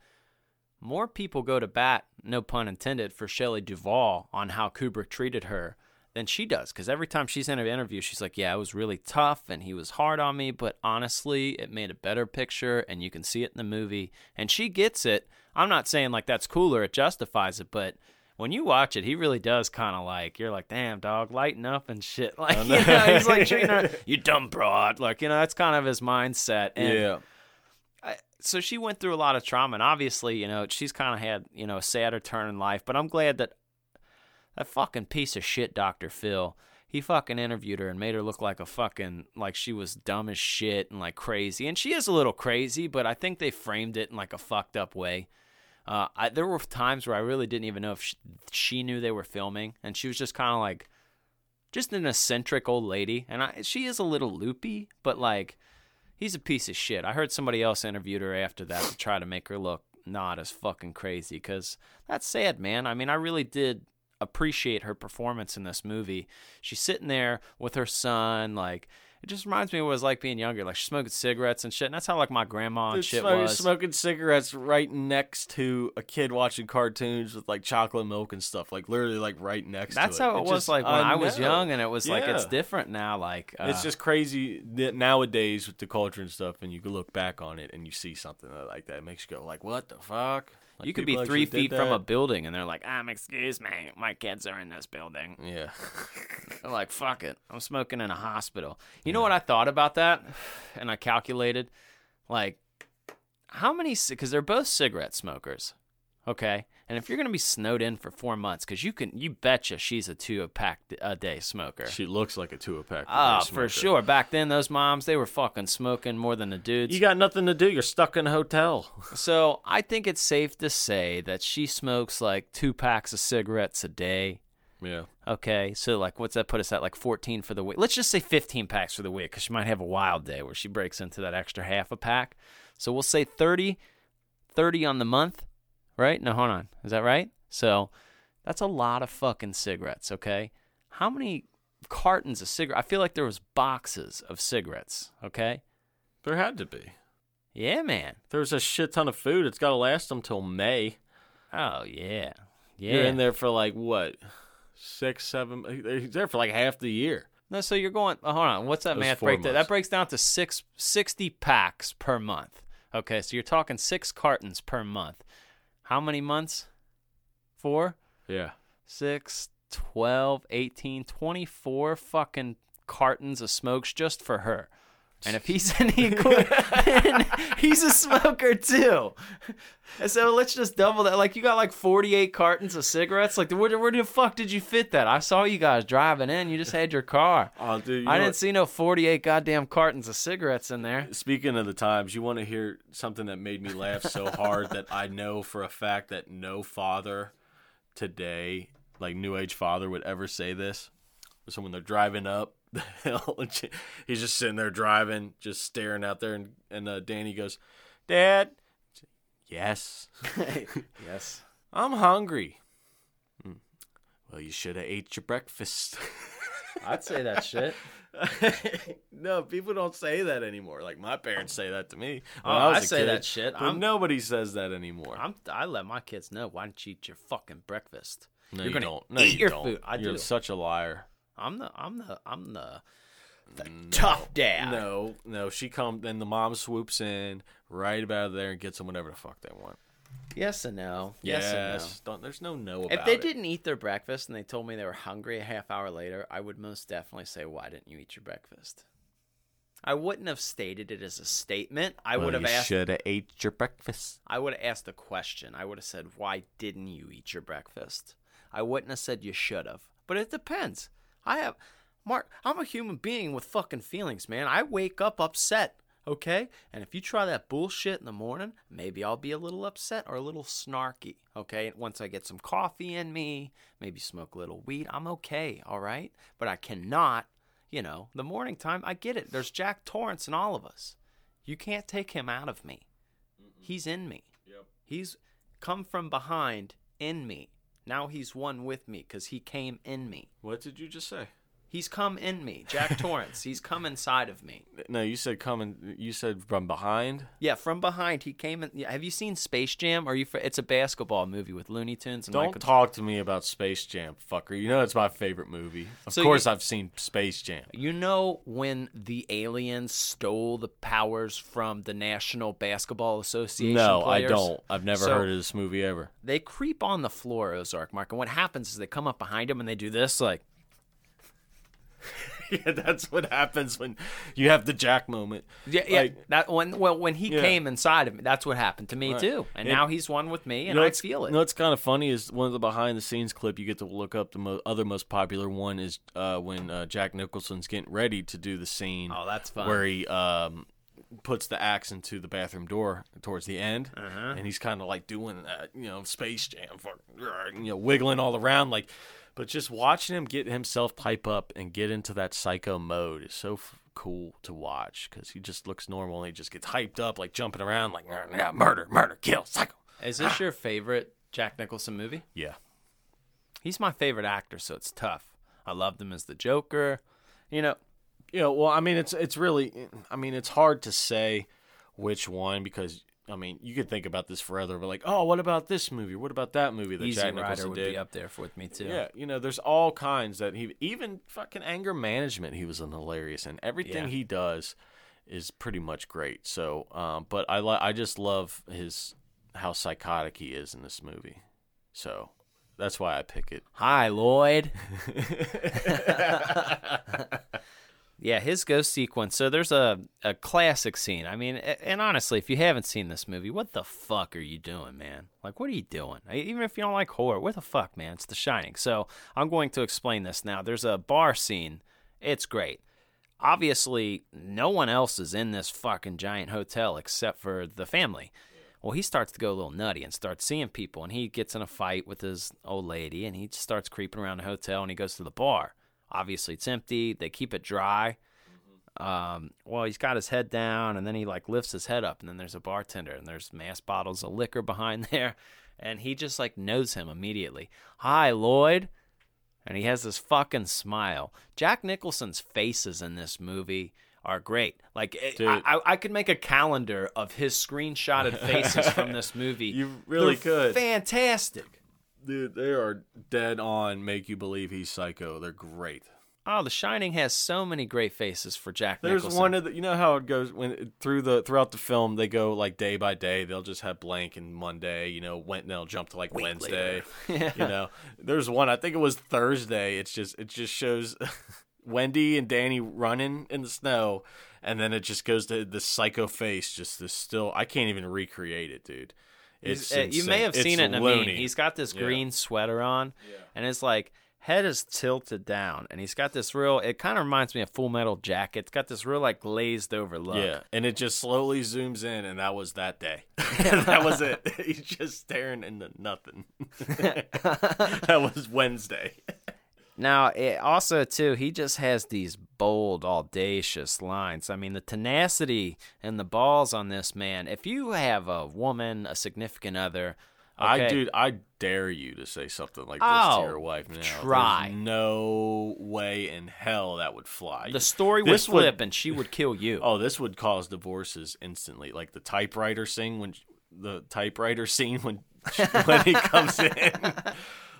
more people go to bat, no pun intended, for Shelley Duvall on how Kubrick treated her than she does. Because every time she's in an interview, she's like, "Yeah, it was really tough, and he was hard on me, but honestly, it made a better picture, and you can see it in the movie." And she gets it. I'm not saying like that's cool or it justifies it, but when you watch it, he really does kind of like you're like, damn dog, lighten up and shit. Like oh, you know, he's like treating her, you dumb broad. Like you know, that's kind of his mindset. And yeah. I, so she went through a lot of trauma, and obviously, you know, she's kind of had you know a sadder turn in life. But I'm glad that that fucking piece of shit, Doctor Phil, he fucking interviewed her and made her look like a fucking like she was dumb as shit and like crazy. And she is a little crazy, but I think they framed it in like a fucked up way. Uh, I, there were times where I really didn't even know if she, she knew they were filming, and she was just kind of like, just an eccentric old lady. And I, she is a little loopy, but like, he's a piece of shit. I heard somebody else interviewed her after that to try to make her look not as fucking crazy, because that's sad, man. I mean, I really did appreciate her performance in this movie. She's sitting there with her son, like It just reminds me of what it was like being younger. Like smoking cigarettes and shit. And that's how like my grandma and Dude, shit smoking, was. smoking cigarettes right next to a kid watching cartoons with like chocolate milk and stuff, like literally like right next That's to it. how it, was just- like when I, was young, and it was like it's different now. Like uh, It's just crazy that nowadays with the culture and stuff, and you can look back on it and you see something like that. It makes you go like, "What the fuck?" Like, you could be three feet from a building, and they're like, "Um, excuse me, my kids are in this building." yeah. They're like, "Fuck it, I'm smoking in a hospital." You know what I thought about that, and I calculated, like, how many? Because they're both cigarette smokers, okay. And if you're gonna be snowed in for four months, because you can, you betcha she's a two a pack a day smoker. she looks like a two a pack. Ah, for sure. Back then, those moms they were fucking smoking more than the dudes. You got nothing to do. You're stuck in a hotel. So I think it's safe to say that she smokes like two packs of cigarettes a day. Yeah. Okay, so like, what's that put us at? Like 14 for the week. Let's just say 15 packs for the week because she might have a wild day where she breaks into that extra half a pack. So we'll say 30, 30 on the month, right? No, hold on. Is that right? So that's a lot of fucking cigarettes. Okay, how many cartons of cigarettes? I feel like there was boxes of cigarettes. Okay, There had to be. yeah, man. There's a shit ton of food. It's got to last them till May. Oh yeah, yeah. You're in there for like what, six, seven? He's there for like half the year. No, so you're going. Uh, hold on. What's that math break? That, that breaks down to six, 60 packs per month. Okay, so you're talking six cartons per month. How many months? Four, Yeah. six, 12, 18, 24 fucking cartons of smokes just for her. And if he's an equal, then he's a smoker too. And so let's just double that. Like you got like 48 cartons of cigarettes. Like where, where the fuck did you fit that? I saw you guys driving in. You just had your car. Oh, dude. I didn't see no 48 goddamn cartons of cigarettes in there. Speaking of the times, you want to hear something that made me laugh so hard that I know for a fact that no father today, like new age father, would ever say this. So when they're driving up the hill, and she- he's just sitting there driving, just staring out there, and and uh, Danny goes, "Dad, yes, yes. I'm hungry." "Hmm. Well, you should have ate your breakfast. I'd say that shit. no, people don't say that anymore. Like my parents say that to me. Oh, I, was I a say kid, that shit. But I'm- nobody says that anymore. I'm, I let my kids know why don't you eat your fucking breakfast? no, You're you gonna don't. No, eat you your don't. food. I You're do. such a liar. I'm the I'm the I'm the the tough dad. No, no. She comes, then the mom swoops in right about there and gets them whatever the fuck they want. Yes and no. Yes, and no. Don't, there's no no about If they it. didn't eat their breakfast and they told me they were hungry a half hour later, I would most definitely say, "Why didn't you eat your breakfast?" I wouldn't have stated it as a statement. I Well, would have you asked. should have ate your breakfast. I would have asked a question. I would have said, "Why didn't you eat your breakfast?" I wouldn't have said you should have. But it depends. I have Mark, I'm a human being with fucking feelings, man. I wake up upset, okay? And if you try that bullshit in the morning, maybe I'll be a little upset or a little snarky, okay? Once I get some coffee in me, maybe smoke a little weed, I'm okay, all right? But I cannot, you know, the morning time, I get it. There's Jack Torrance in all of us. You can't take him out of me. He's in me. Yep. He's come from behind in me. Now he's one with me because he came in me. What did you just say? He's come in me. Jack Torrance. He's come inside of me. No, you said coming. You said from behind. Yeah, from behind he came in. Have you seen Space Jam? Are you? It's a basketball movie with Looney Tunes and Don't Michael. talk to me about Space Jam, fucker. You know it's my favorite movie. Of So course, you- I've seen Space Jam. You know when the aliens stole the powers from the National Basketball Association? No, players? I don't. I've never So- heard of this movie ever. They creep on the floor, Ozark Mark, and what happens is they come up behind him and they do this, like. yeah, that's what happens when you have the Jack moment. Yeah, yeah. Like- that when well when he Yeah. came inside of me, that's what happened to me Right. too. And It- now he's one with me, and You know I feel it. You know what's kind of funny is one of the behind the scenes clip you get to look up. The mo- other most popular one is uh, when uh, Jack Nicholson's getting ready to do the scene. Oh, that's fun. Where he um, puts the axe into the bathroom door towards the end, Uh-huh. and he's kind of like doing that, you know, Space Jam, for, you know, wiggling all around like. But just watching him get himself type up and get into that psycho mode is so f- cool to watch because he just looks normal and he just gets hyped up, like jumping around, like yeah, murder, murder, kill, psycho. Is this your favorite Jack Nicholson movie? Yeah. He's my favorite actor, so it's tough. I loved him as the Joker. You know, you know, well, I mean, it's it's really, I mean, it's hard to say which one because I mean, you could think about this forever, but like, oh, what about this movie? What about that movie that Easy Jack Rider would did? be up there for, with me too. Yeah, you know, there's all kinds that he even fucking anger management. He was an hilarious, and everything Yeah. he does is pretty much great. So, um, but I li- I just love his how psychotic he is in this movie. So that's why I pick it. Hi, Lloyd. yeah, his ghost sequence. So there's a, a classic scene. I mean, and honestly, if you haven't seen this movie, what the fuck are you doing, man? Like, what are you doing? Even if you don't like horror, what the fuck, man? It's The Shining. So I'm going to explain this now. There's a bar scene. It's great. Obviously, no one else is in this fucking giant hotel except for the family. Well, he starts to go a little nutty and starts seeing people, and he gets in a fight with his old lady, and he starts creeping around the hotel, and he goes to the bar. Obviously, it's empty. They keep it dry. Um, well, he's got his head down, and then he like lifts his head up, and then there's a bartender, and there's mass bottles of liquor behind there, and he just like knows him immediately. Hi, Lloyd. And he has this fucking smile. Jack Nicholson's faces in this movie are great. Like Dude. I, I, I could make a calendar of his screenshotted faces from this movie. You really They're could. Fantastic. Dude, they are dead on. Make you believe he's psycho. They're great. Oh, The Shining has so many great faces for Jack There's Nicholson. one of the, you know how it goes when through the throughout the film they go like day by day. They'll just have blank and Monday, you know, went and they'll jump to like Wednesday. later. You know, there's one I think it was Thursday. It's just it just shows Wendy and Danny running in the snow, and then it just goes to the psycho face, just this still. I can't even recreate it, dude. It's uh, you may have seen It's it in a loony. meme. He's got this Yeah. green sweater on, and it's like head is tilted down, and he's got this real. It kind of reminds me of Full Metal Jacket. It's got this real like glazed over look. Yeah, and it just slowly zooms in, and that was that day. that was it. He's just staring into nothing. that was Wednesday. Now, it also too, he just has these bold, audacious lines. I mean, the tenacity and the balls on this man. If you have a woman, a significant other, I okay, dude, I dare you to say something like this Oh, to your wife now. try. There's no way in hell that would fly. the story would This would- flip, and she would kill you. oh, this would cause divorces instantly. Like the typewriter scene when the typewriter scene when when he comes in.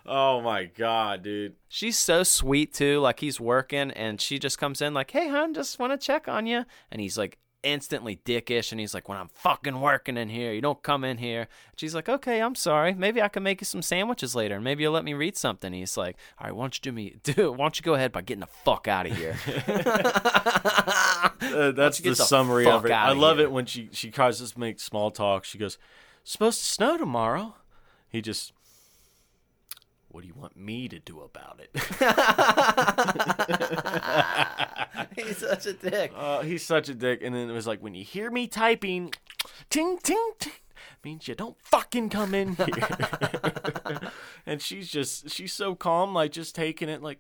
Oh my god, dude. She's so sweet too. Like he's working, and she just comes in like, "Hey, hon, just want to check on you." And he's like instantly dickish, and he's like, "When I'm fucking working in here, you don't come in here." She's like, "Okay, I'm sorry. Maybe I can make you some sandwiches later, and maybe you'll let me read something." He's like, "All right, why don't you do me? Do why don't you go ahead by getting the fuck out of here?" Uh, that's the, the summary of it. I love here. it when she she tries to make small talk. She goes, "Supposed to snow tomorrow." He just, "What do you want me to do about it?" he's such a dick. uh, he's such a dick. And then it was like, when you hear me typing, ting ting ting, means you don't fucking come in here. and she's just she's so calm, like just taking it, like,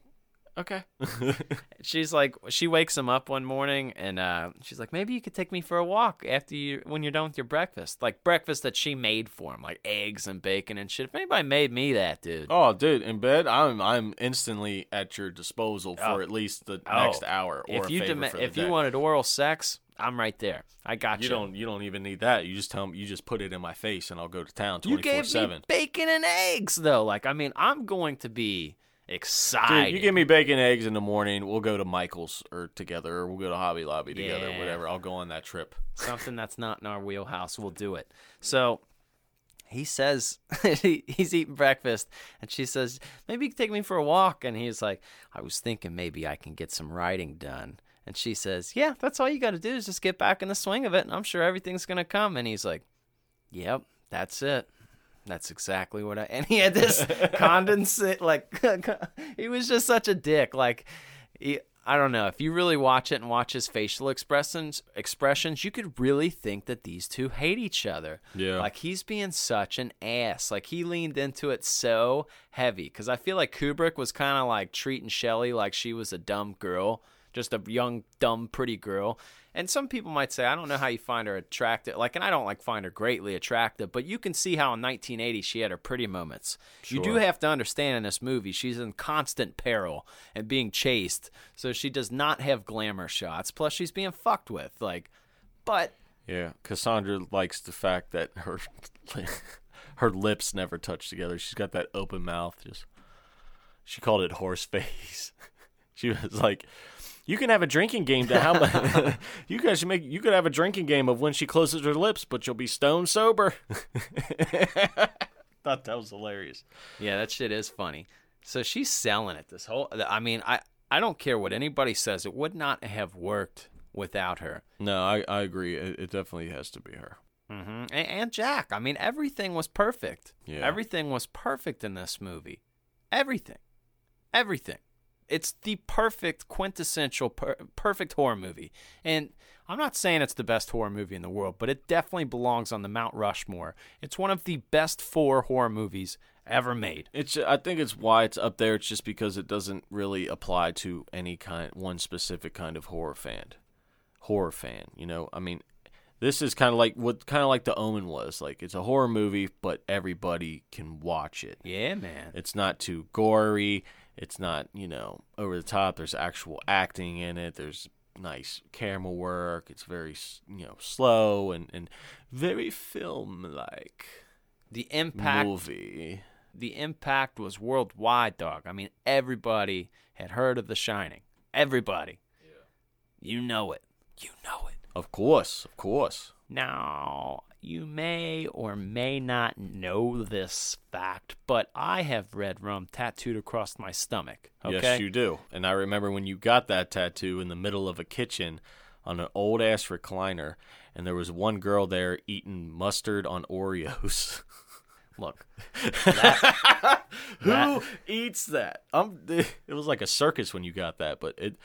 okay. She's like, she wakes him up one morning, and uh, she's like, maybe you could take me for a walk after you when you're done with your breakfast, like breakfast that she made for him, like eggs and bacon and shit. If anybody made me that, dude, Oh, dude, in bed, I'm I'm instantly at your disposal for Oh. at least the Oh. next hour. Or if a you favor dema- for the if you wanted oral sex, I'm right there. I got you don't you don't even need that. You just tell me you just put it in my face and I'll go to town You gave me seven. bacon and eggs, though. Like, I mean, I'm going to be excited. Dude, you give me bacon eggs in the morning. We'll go to Michael's or together, or we'll go to Hobby Lobby together, Yeah. whatever. I'll go on that trip. something that's not in our wheelhouse, we'll do it. So he says he, he's eating breakfast, and she says, "Maybe you can take me for a walk." And he's like, "I was thinking maybe I can get some writing done." And she says, "Yeah, that's all you got to do is just get back in the swing of it, and I'm sure everything's gonna come." And he's like, "Yep, that's it." That's exactly what I. And he had this condensate, like he was just such a dick. Like, he, I don't know if you really watch it and watch his facial expressions, expressions, you could really think that these two hate each other. Yeah. Like he's being such an ass. Like he leaned into it so heavy because I feel like Kubrick was kind of like treating Shelley like she was a dumb girl, just a young, dumb, pretty girl. And some people might say, I don't know how you find her attractive. Like, and I don't like find her greatly attractive, but you can see how in 1980 she had her pretty moments. You do have to understand in this movie, she's in constant peril and being chased. So she does not have glamour shots. Plus, she's being fucked with. Like, but Yeah, Cassandra likes the fact that her her lips never touch together. She's got that open mouth. Just she called it horse face. she was like, "You can have a drinking game to how much you guys should make. You could have a drinking game of when she closes her lips, but you'll be stone sober." Thought that was hilarious. Yeah, that shit is funny. So she's selling it. This whole, I mean, I I don't care what anybody says. It would not have worked without her. No, I I agree. It, it definitely has to be her. hmm And, and Jack. I mean, everything was perfect. Yeah. Everything was perfect in this movie. Everything, everything. It's the perfect quintessential per- perfect horror movie. And I'm not saying it's the best horror movie in the world, but it definitely belongs on the Mount Rushmore. It's one of the best four horror movies ever made. It's I think it's why it's up there. It's just because it doesn't really apply to any kind one specific kind of horror fan. Horror fan, you know. I mean, this is kind of like what kind of like The Omen was. Like it's a horror movie, but everybody can watch it. Yeah, man. It's not too gory. It's not you know over the top. There's actual acting in it. There's nice camera work. It's very you know slow and and very film like The impact movie. the impact was worldwide, dog. I mean, everybody had heard of The Shining. Everybody. Yeah. You know it. You know it. Of course, of course. Now, you may or may not know this fact, but I have red rum tattooed across my stomach. Okay. Yes, you do. And I remember when you got that tattoo in the middle of a kitchen on an old ass recliner, and there was one girl there eating mustard on Oreos. Look, Who That- eats that? I'm, it was like a circus when you got that, but it.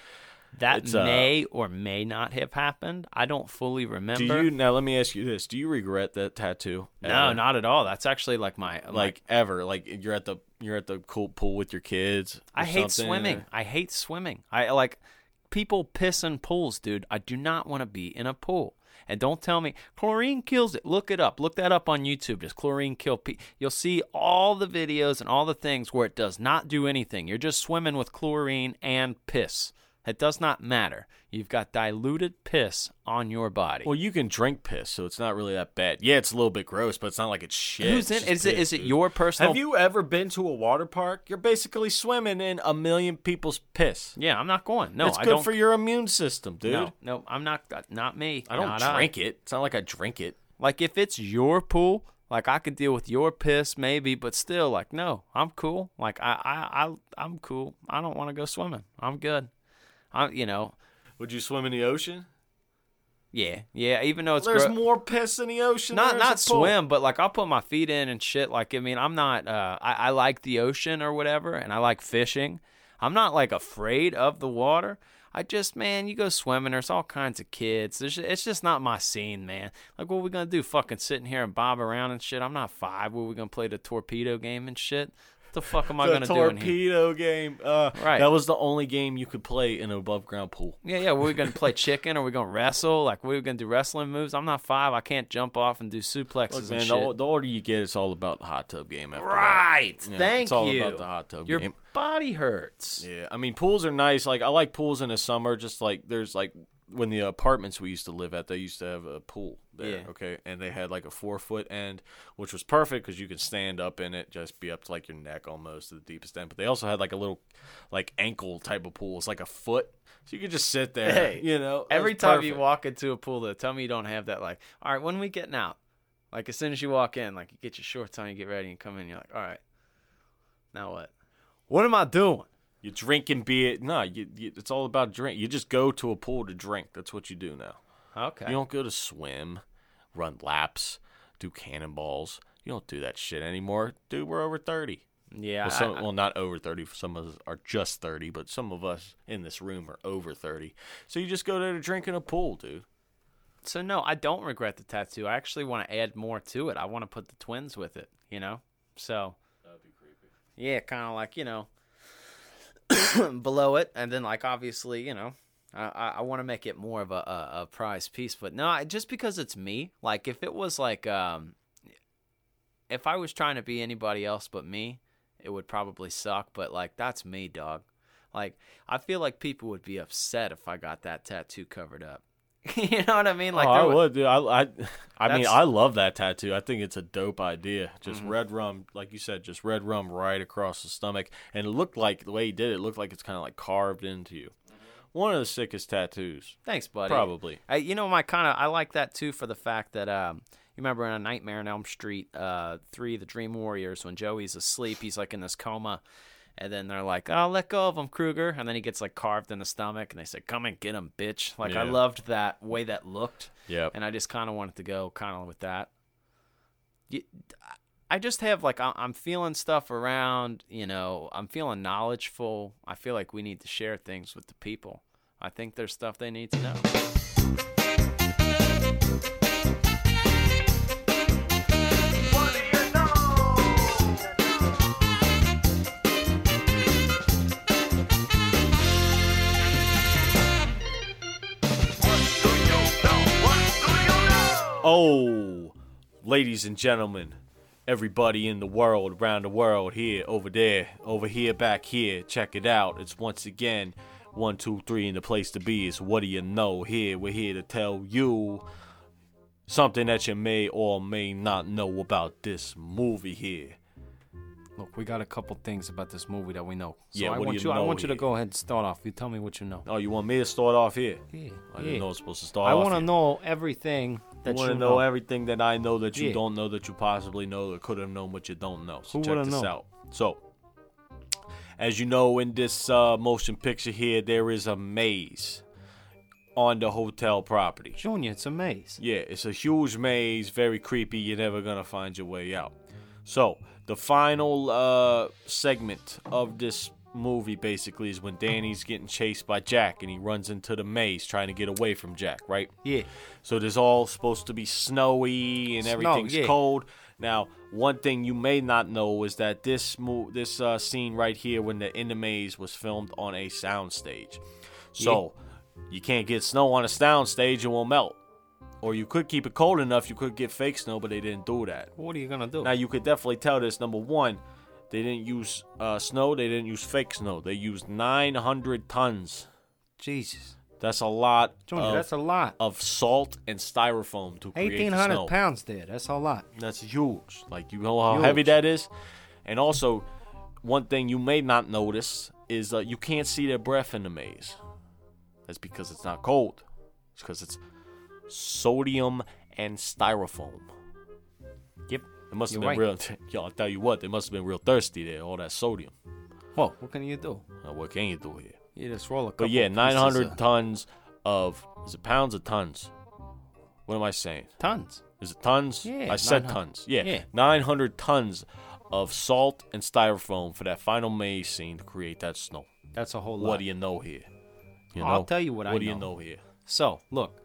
That uh, may or may not have happened. I don't fully remember. Do you now? Let me ask you this: Do you regret that tattoo? no, Ever? not at all. That's actually like my like like ever. Like you're at the you're at the cool pool with your kids. or I hate swimming. or- I hate swimming. I like people piss in pools, dude. I do not want to be in a pool. And don't tell me chlorine kills it. Look it up. Look that up on YouTube. Does chlorine kill pe You'll see all the videos and all the things where it does not do anything. You're just swimming with chlorine and piss. It does not matter. You've got diluted piss on your body. Well, you can drink piss, so it's not really that bad. Yeah, it's a little bit gross, but it's not like it's shit. Who's in? It's Is it? piss, Is it your personal? Have you ever been to a water park? You're basically swimming in a million people's piss. Yeah, I'm not going. No, it's I good don't. for your immune system, dude. no, no, I'm not. Uh, not me. I don't Not drink it. It's not like I drink it. Like if it's your pool, like I could deal with your piss maybe, but still, like no, I'm cool. Like I, I, I I'm cool. I don't want to go swimming. I'm good. I, you know, Would you swim in the ocean? yeah, yeah. Even though it's There's gro- more piss in the ocean. not than not swim, but like I'll put my feet in and shit. Like I mean, I'm not. Uh, I, I like the ocean or whatever, and I like fishing. I'm not like afraid of the water. I just, man, you go swimming. There's all kinds of kids. There's, it's just not my scene, man. Like, what we gonna do? Fucking sitting here and bob around and shit. I'm not five. What we gonna play the torpedo game and shit? The fuck am I gonna do in here? torpedo game. Uh, Right. That was the only game you could play in an above ground pool. Yeah, yeah. What we gonna play chicken? Or we gonna wrestle? Like, what we gonna do wrestling moves? I'm not five. I can't jump off and do suplexes Look, and man, the, shit. ol- the older you get, it's all about the hot tub game. After that. Right. Yeah, Thank it's all you. about the hot tub game. Your game. body hurts. Yeah, I mean pools are nice. Like I like pools in the summer. Just like there's like when the apartments we used to live at, they used to have a pool there. Yeah. Okay, and they had like a four foot end, which was perfect because you could stand up in it, just be up to like your neck almost to the deepest end. But they also had like a little like ankle type of pool. It's like a foot, so you could just sit there. Hey, you know, Every time you walk into a pool, though, tell me you don't have that. Like, all right, when we getting out? Like, as soon as you walk in, like, you get your shorts on, you get ready, and come in. You're like, all right, now what? What am I doing? You drinking beer. No, you, you, it's all about drink. You just go to a pool to drink. That's what you do now. Okay. You don't go to swim, run laps, do cannonballs. You don't do that shit anymore. Dude, we're over 30. yeah. Well, I- some, I- well, not over 30. Some of us are just 30, but some of us in this room are over 30. So you just go there to drink in a pool, dude. so no, I don't regret the tattoo. I actually want to add more to it. I want to put the twins with it. You know. So. That'd be creepy. Yeah, kind of like you know, below it, and then like obviously you know, I, I, want to make it more of a, a, a prize piece, but no, I, just because it's me. Like if it was like, um, if I was trying to be anybody else but me, it would probably suck. But like that's me, dog. Like I feel like people would be upset if I got that tattoo covered up. you know what I mean? Like oh, I would- would. Dude. I, I, I mean, I love that tattoo. I think it's a dope idea. Just Mm-hmm. red rum, like you said, just red rum right across the stomach, and it looked like the way he did it, it looked like it's kind of like carved into you. One of the sickest tattoos, Thanks, buddy. probably. I, you know, my kind of I like that too for the fact that um, you remember in a Nightmare on Elm Street uh, three, the Dream Warriors, when Joey's asleep, he's like in this coma, and then they're like, "Oh, let go of him, Krueger," and then he gets like carved in the stomach, and they say, "Come and get him, bitch!" Like I loved that way that looked, Yep. and I just kind of wanted to go kind of with that. I just have like I'm feeling stuff around, you know, I'm feeling knowledgeful. I feel like we need to share things with the people. I think there's stuff they need to know. Oh, ladies and gentlemen, everybody in the world, around the world, here, over there, over here, back here, check it out. It's once again one, two, three, and the place to be is what do you know? Here, we're here to tell you something that you may or may not know about this movie here. Look, we got a couple things about this movie that we know. So Yeah, I what do want you you, I know want you to here? go ahead and start off. You tell me what you know. Oh, you want me to start off here? Yeah, I didn't know I was supposed to start I off want to know everything that You want to know everything that I know that you Yeah. don't know that you possibly know that could have known what you don't know. So Who check this known? out. So, as you know, in this uh, motion picture here, there is a maze on the hotel property. Junior, it's a maze. Yeah, it's a huge maze, very creepy. You're never gonna find your way out. So the final uh, segment of this movie basically is when Danny's getting chased by Jack and he runs into the maze trying to get away from Jack, right? Yeah. So there's all supposed to be snowy and Snow, everything's yeah. cold. Now, one thing you may not know is that this mo- this uh, scene right here when the in the maze was filmed on a soundstage. So you can't get snow on a soundstage; it will melt. Or you could keep it cold enough, you could get fake snow, but they didn't do that. What are you gonna do? Now you could definitely tell this. Number one, they didn't use uh, snow; they didn't use fake snow. They used 900 tons. Jesus, That's a lot Junior, of, that's a lot. of salt and styrofoam to create Eighteen the snow. pounds there. That's a lot. That's huge. Like you know how Huge. heavy that is. And also, one thing you may not notice is uh, you can't see their breath in the maze. That's because it's not cold. It's because it's sodium and styrofoam. It must have You're been real. Yo, I'll tell you what, they must have been real thirsty there. All that sodium. Well, what can you do? Uh, what can you do here? You just roll a couple. But yeah, pieces 900 of- tons of is it pounds or tons? What am I saying? tons. Is it tons? Yeah, I said 900 tons. Yeah. yeah. 900 tons of salt and styrofoam for that final maze scene to create that snow. That's a whole lot. What do you know here? You know? I'll tell you what I What do you know. know here? So, look,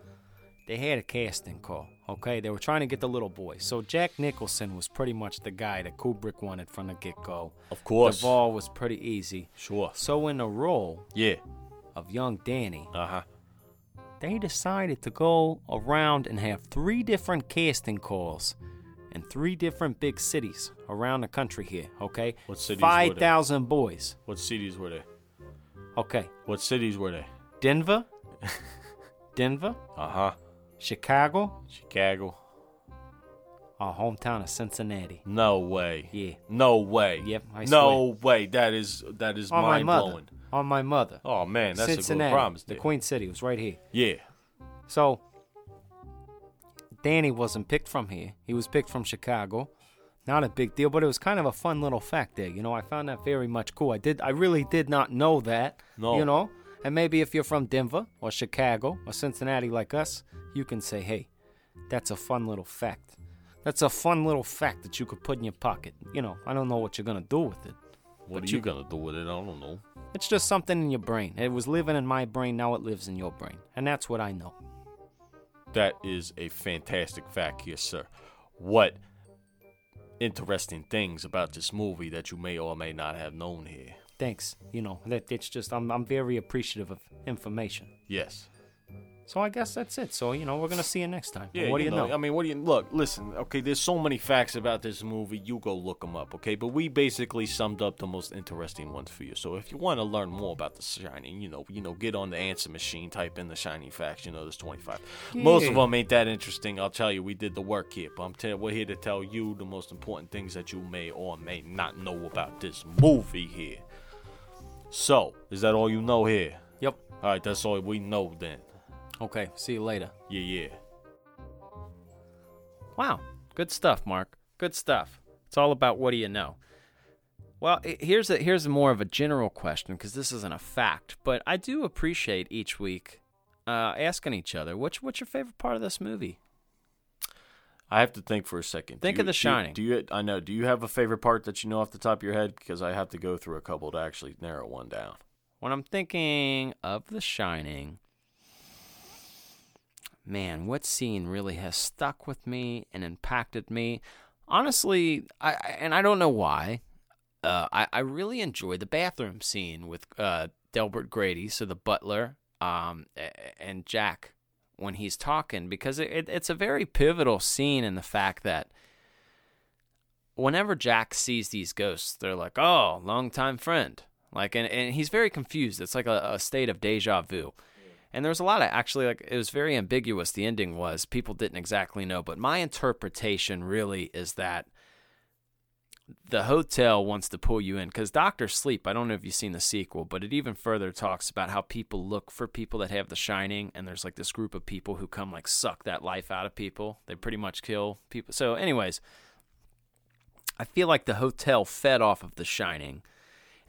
they had a casting call, okay? They were trying to get the little boy. So, Jack Nicholson was pretty much the guy that Kubrick wanted from the get go. Of course. The Duvall was pretty easy. Sure. So, in the role Yeah. of young Danny, Uh huh. they decided to go around and have three different casting calls in three different big cities around the country here, okay? What cities were they? 5,000 boys, What cities were they? okay? What cities were they? Denver, Denver, Uh huh. Chicago, Chicago. our hometown of Cincinnati. No way. Yeah. No way. Yep, I no way. That is that is On my mind mother. blowing. On my mother. Oh man, that's Cincinnati, a good promise. the. Queen City was right here. Yeah. So Danny wasn't picked from here. He was picked from Chicago. Not a big deal, but it was kind of a fun little fact there. You know, I found that very much cool. I did I really did not know that. No. You know? And maybe if you're from Denver or Chicago or Cincinnati like us, you can say, "Hey, that's a fun little fact." That's a fun little fact that you could put in your pocket. You know, I don't know what you're going to do with it. What are you- you gonna do with it? I don't know. It's just something in your brain. It was living in my brain, now it lives in your brain. And that's what I know. That is a fantastic fact here, sir. What interesting things about this movie that you may or may not have known here? Thanks. You know, that it's just I'm I'm very appreciative of information. Yes. So I guess that's it. So you know, we're gonna see you next time. Yeah, what do you know? I mean, what do you look? Listen, okay. There's so many facts about this movie. You go look them up, okay? But we basically summed up the most interesting ones for you. So if you want to learn more about The Shining, you know, you know, get on the answer machine, type in The Shining facts. You know, there's 25. Most of them ain't that interesting. I'll tell you, we did the work here. But I'm tell we're here to tell you the most important things that you may or may not know about this movie here. So, is that all you know here? yep. All right, that's all we know then. Okay. See you later. Yeah, yeah. Wow. Good stuff, Mark. Good stuff. It's all about what do you know. Well, here's a, here's more of a general question because this isn't a fact, but I do appreciate each week uh, asking each other, what's what's your favorite part of this movie? I have to think for a second. Think Do of The Shining. Do you, do you? I know. Do you have a favorite part that you know off the top of your head? Because I have to go through a couple to actually narrow one down. When I'm thinking of The Shining, man, what scene really has stuck with me and impacted me? Honestly, I I- and I don't know why. Uh, I I really enjoy the bathroom scene with uh, Delbert Grady, so the butler, um, and Jack when he's talking because it, it, it's a very pivotal scene in the fact that whenever Jack sees these ghosts, they're like, "Oh, longtime friend." Like, and, and he's very confused. It's like a, a state of deja vu. And there's a lot of actually like it was very ambiguous. The ending was people didn't exactly know, but my interpretation really is that the hotel wants to pull you in because Doctor Sleep. I don't know if you've seen the sequel, but it even further talks about how people look for people that have the shining, and there's like this group of people who come like suck that life out of people. They pretty much kill people. So, anyways, I feel like the hotel fed off of The Shining,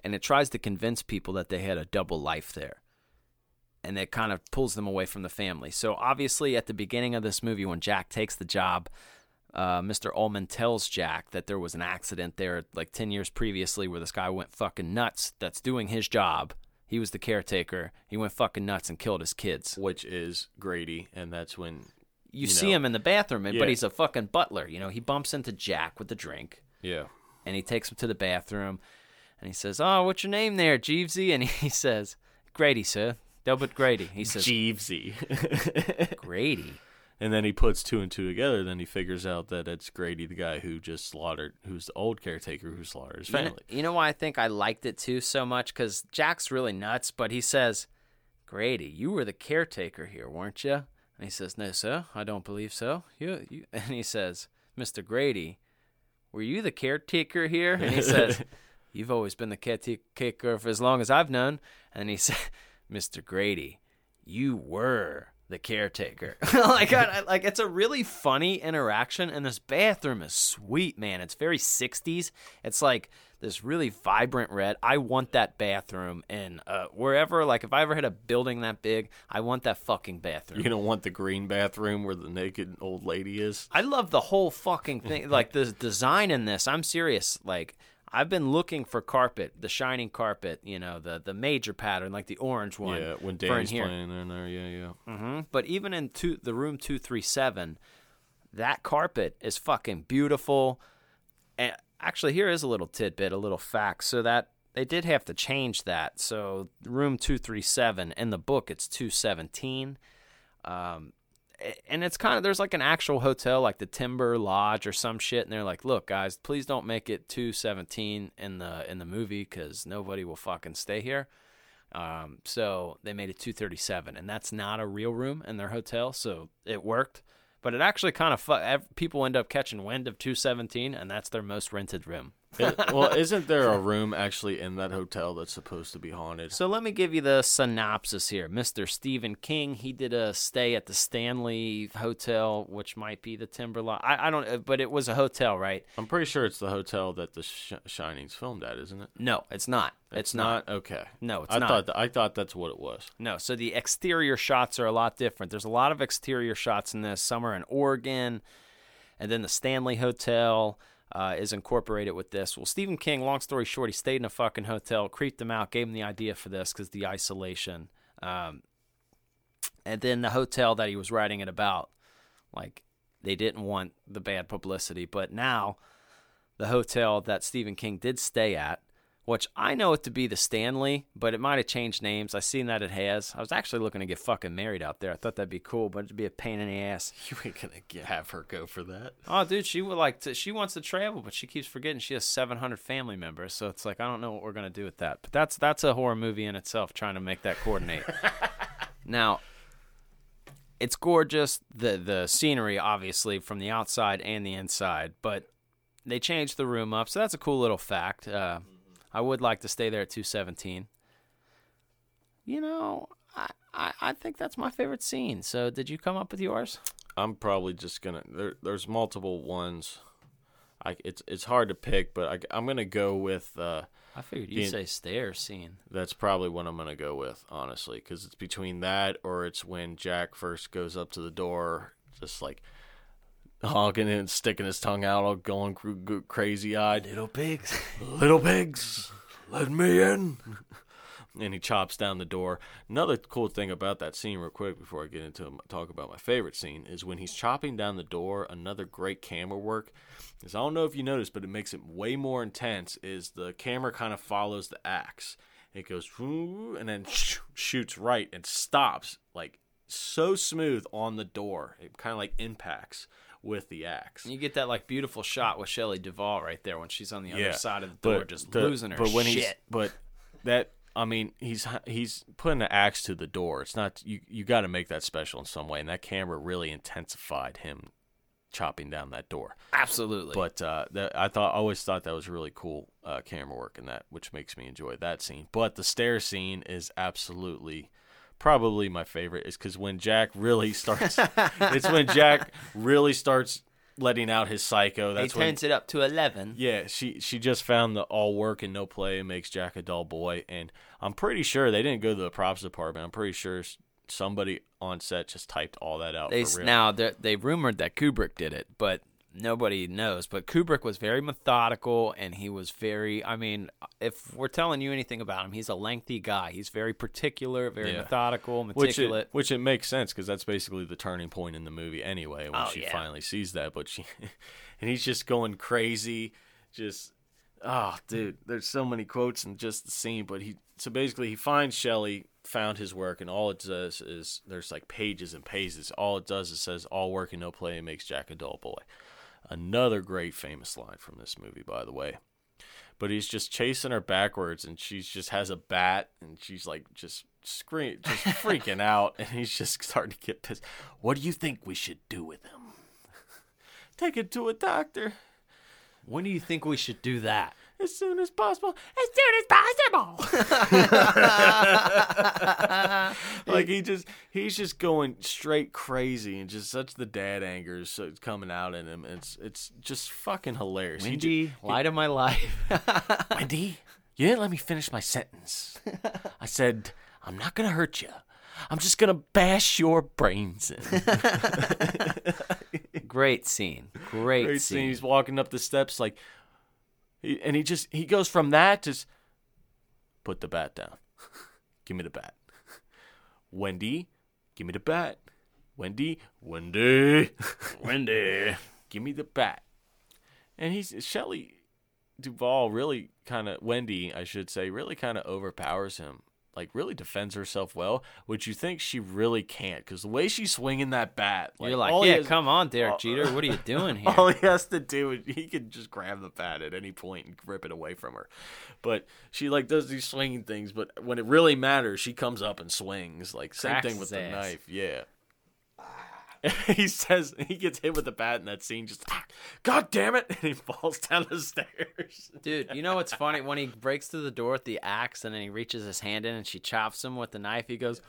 and it tries to convince people that they had a double life there. And it kind of pulls them away from the family. So, obviously, at the beginning of this movie, when Jack takes the job, uh, Mr. Ullman tells Jack that there was an accident there like 10 years previously where this guy went fucking nuts that's doing his job. He was the caretaker. He went fucking nuts and killed his kids. Which is Grady, and that's when You, You see know. him in the bathroom, Yeah. but he's a fucking butler. You know, he bumps into Jack with the drink. yeah, and he takes him to the bathroom and he says, Oh, what's your name there, Jeevesy? And he says, Grady, sir. Delbert Grady. He says, Jeevesy. Grady. And then he puts two and two together. Then he figures out that it's Grady, the guy who just slaughtered, who's the old caretaker who slaughtered his You know, family. you know why I think I liked it too so much? Because Jack's really nuts, but he says, Grady, you were the caretaker here, weren't you? And he says, No, sir, I don't believe so. You, you. And he says, Mr. Grady, were you the caretaker here? And he says, You've always been the caretaker for as long as I've known. And he said, Mr. Grady, you were the caretaker. like, I, I- like it's a really funny interaction, and this bathroom is sweet, man. It's very '60s. It's like this really vibrant red. I want that bathroom in uh, wherever. Like, if I ever had a building that big, I want that fucking bathroom. You don't want the green bathroom where the naked old lady is. I love the whole fucking thing. Like the design in this. I'm serious. Like I've been looking for carpet, the shining carpet. You know, the the major pattern, like the orange one. yeah, when in Danny's playing in there. Yeah, yeah. hmm But even in two, the room two three seven, that carpet is fucking beautiful. And actually, here is a little tidbit, a little fact. So that they did have to change that. So room two three seven in the book, it's two seventeen. Um, and it's kind of there's like an actual hotel like the Timber Lodge or some shit, and they're like, look, guys, please don't make it two seventeen in the in the movie because nobody will fucking stay here. Um, so they made it 237, and that's not a real room in their hotel, so it worked. But it actually kind of fu- people end up catching wind of 217, and that's their most rented room. It- well, isn't there a room actually in that hotel that's supposed to be haunted? So let me give you the synopsis here. Mr. Stephen King, he did a stay at the Stanley Hotel, which might be the Timberline. I, I don't, but it was a hotel, right? I'm pretty sure it's the hotel that the Sh- Shining's filmed at, isn't it? No, it's not. It's, not. Okay. No, it's I not. thought th- I thought that's what it was. No, so the exterior shots are a lot different. There's a lot of exterior shots in this. Some are in Oregon, and then the Stanley Hotel uh, is incorporated with this. Well, Stephen King, long story short, he stayed in a fucking hotel, creeped him out, gave him the idea for this because the isolation. Um, and then the hotel that he was writing it about, like, they didn't want the bad publicity. But now, the hotel that Stephen King did stay at which I know it to be the Stanley, but it might have changed names. I seen that it has. I was actually looking to get fucking married out there. I thought that'd be cool, but it'd be a pain in the ass. You ain't gonna get, have her go for that. Oh, dude, she would like to. She wants to travel, but she keeps forgetting she has 700 family members. So it's like I don't know what we're gonna do with that. But that's that's a horror movie in itself, trying to make that coordinate. now, it's gorgeous. the The scenery, obviously, from the outside and the inside, but they changed the room up, so that's a cool little fact. Uh, I would like to stay there at 217. You know, I, I I think that's my favorite scene. So, did you come up with yours? I'm probably just gonna. There, there's multiple ones. I it's it's hard to pick, but I, am gonna go with. Uh, I figured you'd Being- say stairs scene. that's probably what I'm gonna go with, honestly, because it's between that or it's when Jack first goes up to the door, just like honking and sticking his tongue out, all going cr- cr- crazy eyed. Little pigs. Little pigs, let me in. and he chops down the door. Another cool thing about that scene, real quick, before I get into talk about my favorite scene, is when he's chopping down the door. Another great camera work is I don't know if you noticed, but it makes it way more intense. Is the camera kind of follows the axe? It goes "Whoo," and then shoots right and stops like so smooth on the door. It kind of like impacts with the axe. And You get that like beautiful shot with Shelley Duvall right there when she's on the other side of the door, just the- losing her but when shit. He's, but that I mean, he's he's putting an axe to the door. It's not you. You got to make that special in some way, and that camera really intensified him chopping down that door. Absolutely. But uh, that, I thought, I always thought that was really cool uh, camera work in that, which makes me enjoy that scene. But the stair scene is absolutely probably my favorite. Is because when Jack really starts, it's when Jack really starts letting out his psycho. he That's when turns it up to eleven. yeah, she she just found the all work and no play makes Jack a dull boy, and I'm pretty sure they didn't go to the props department. I'm pretty sure somebody on set just typed all that out They for real. now they they rumored that Kubrick did it, but nobody knows. But Kubrick was very methodical, and he was very. I mean, if we're telling you anything about him, he's a lengthy guy. He's very particular, very Yeah. methodical, which meticulous. it, which it makes sense because that's basically the turning point in the movie anyway when Oh, she yeah. finally sees that. But she and he's just going crazy, just oh dude, there's so many quotes in just the scene. But he so basically he finds Shelley, found his work, and all it does is there's like pages and pages. All it does is says all work and no play makes Jack a dull boy. Another great famous line from this movie, by the way. But he's just chasing her backwards, and she just has a bat, and she's like just scream, just freaking out, and he's just starting to get pissed. What do you think we should do with him? Take him to a doctor when do you think we should do that? As soon as possible. As soon as possible. like he just he's just going straight crazy and just such the dad anger is coming out in him. It's it's just fucking hilarious. Wendy, light of my life. Wendy, you didn't let me finish my sentence. I said, I'm not going to hurt you. I'm just going to bash your brains in. Great scene. Great, Great scene. scene. He's walking up the steps like, and he just, he goes from that to put the bat down. give me the bat. Wendy, give me the bat. Wendy, Wendy, Wendy. give me the bat. And he's Shelley Duvall really kind of Wendy, I should say, really kind of overpowers him. Like really defends herself well, which you think she really can't, because the way she's swinging that bat, You're like, yeah, has- come on, Derek all- Jeter. What are you doing here? all he has to do is he can just grab the bat at any point and rip it away from her. But she like does these swinging things, but when it really matters, she comes up and swings. Like same Cracks thing with the ass. knife. Yeah. he says he gets hit with the bat in that scene. Just "Ah, God damn it! And he falls down the stairs. Dude, you know what's funny? When he breaks through the door with the axe and then he reaches his hand in and she chops him with the knife, he goes!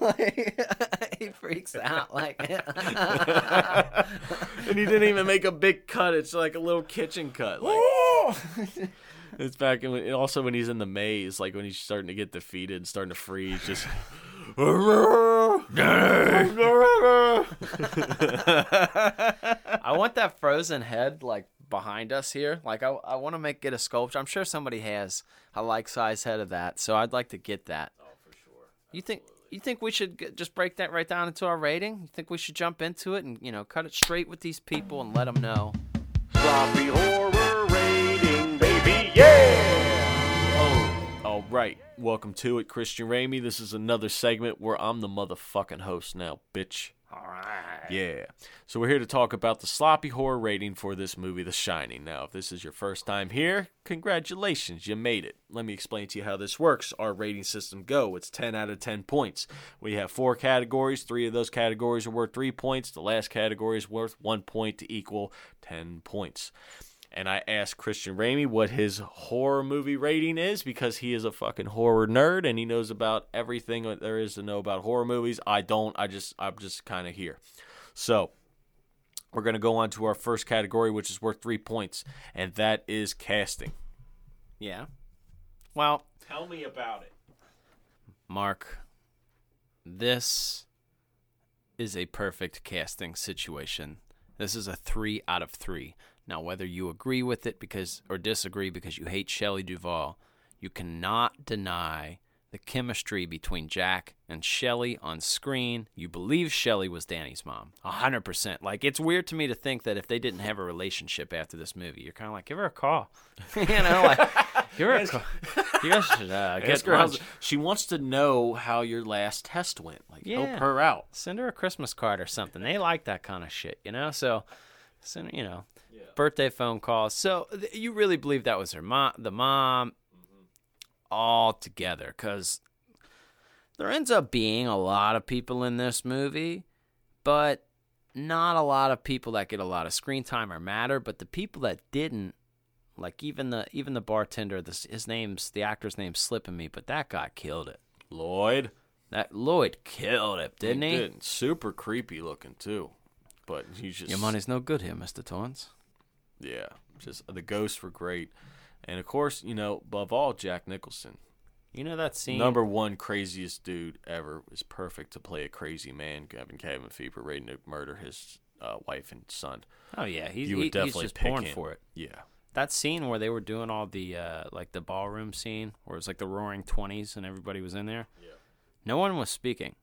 Like, he freaks out like and he didn't even make a big cut. It's like a little kitchen cut. Like it's back and also when he's in the maze, like when he's starting to get defeated, and starting to freeze, just. I want that frozen head like behind us here. Like I, I want to make get a sculpture. I'm sure somebody has a like size head of that, so I'd like to get that. Oh, for sure. You think you think we should get, just break that right down into our rating? You think we should jump into it and you know cut it straight with these people and let them know? Sloppy horror right. Welcome to it, Christian Ramey. This is another segment where I'm the motherfucking host now, bitch. All right. Yeah. So we're here to talk about the sloppy horror rating for this movie, The Shining. Now, if this is your first time here, congratulations, you made it. Let me explain to you how this works. Our rating system go. It's 10 out of 10 points. We have four categories. Three of those categories are worth 3 points. The last category is worth 1 point to equal 10 points. And I asked Christian Ramey what his horror movie rating is because he is a fucking horror nerd and he knows about everything that there is to know about horror movies. I don't. I just I'm just kind of here. So, we're going to go on to our first category which is worth 3 points and that is casting. Yeah. Well, Tell me about it. Mark, this is a perfect casting situation. This is a three out of three. Now, whether you agree with it because or disagree because you hate Shelley Duvall, you cannot deny the chemistry between Jack and Shelley on screen. You believe Shelley was Danny's mom, a hundred percent. Like it's weird to me to think that if they didn't have a relationship after this movie, you're kind of like, give her a call, you know, like give her a call. You guys should uh, get her she wants to know how your last test went. Like Yeah. help her out. send her a Christmas card or something. They like that kind of shit, you know. So, send you know, birthday phone calls. So th- you really believe that was her mom, the mom, mm-hmm. all together? Because there ends up being a lot of people in this movie, but not a lot of people that get a lot of screen time or matter. But the people that didn't, like even the even the bartender, this his name's the actor's name's slipping me, but that guy killed it. Lloyd. That Lloyd killed it, didn't he? did. Super creepy looking too. But he's just Your money's no good here, Mr. Torrance. Yeah, just the ghosts were great, and of course, you know, above all, Jack Nicholson, You know that scene? number one craziest dude ever, is perfect to play a crazy man having cabin fever, ready to murder his uh, wife and son. Oh yeah, he's, You would he- definitely he's just born for it. Yeah, That scene where they were doing all the uh, like the ballroom scene, where it was like the Roaring Twenties and everybody was in there. Yeah. No one was speaking.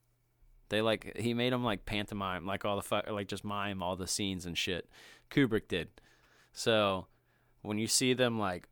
They like he made them like pantomime, like all the fu- like just mime all the scenes and shit. Kubrick did. So when you see them like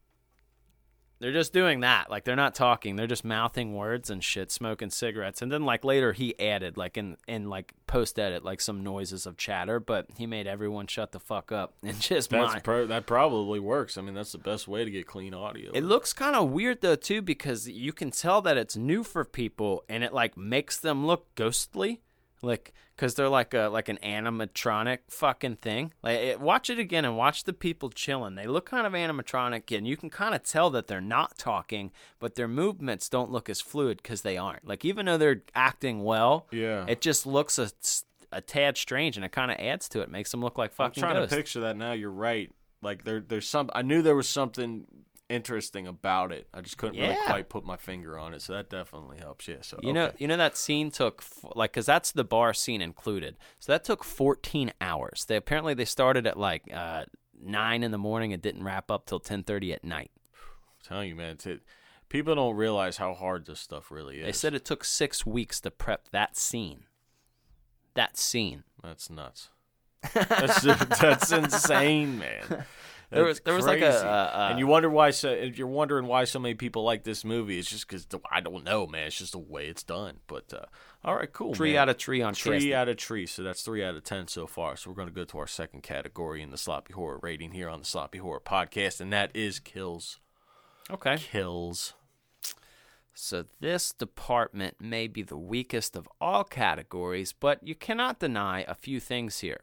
they're just doing that. Like they're not talking. They're just mouthing words and shit, smoking cigarettes. And then like later he added like in in like post edit like some noises of chatter, but he made everyone shut the fuck up and just that's pro- that probably works. I mean, that's the best way to get clean audio. It looks kind of weird though too because you can tell that it's new for people and it like makes them look ghostly, like because they're like a like an animatronic fucking thing. Like it, watch it again and watch the people chilling. They look kind of animatronic and you can kind of tell that they're not talking, but their movements don't look as fluid because they aren't. Like even though they're acting well, Yeah. it just looks a a tad strange and it kind of adds to it. Makes them look like I'm fucking trying ghosts. to picture that now. You're right. Like there, there's some. I knew there was something interesting about it. I just couldn't really quite put my finger on it. So that definitely helps. Yeah. So You know, you know that scene took f- like because that's the bar scene included. So that took 14 hours. They apparently they started at like uh, nine in the morning and didn't wrap up till 10:30 at night. I'm telling you, man. It's it, people don't realize how hard this stuff really is. They said it took six weeks to prep that scene. That scene. That's nuts. That's that's insane, man. There was- there was like a, uh, uh, and you wonder why. So if you're wondering why so many people like this movie, it's just because I don't know, man. It's just the way it's done. But uh, all right, cool. Tree man. out of tree on tree casting. out of tree. So that's three out of ten so far. So we're going to go to our second category in the sloppy horror rating here on the sloppy horror podcast, and that is kills. Okay. Kills. So this department may be the weakest of all categories, but you cannot deny a few things here.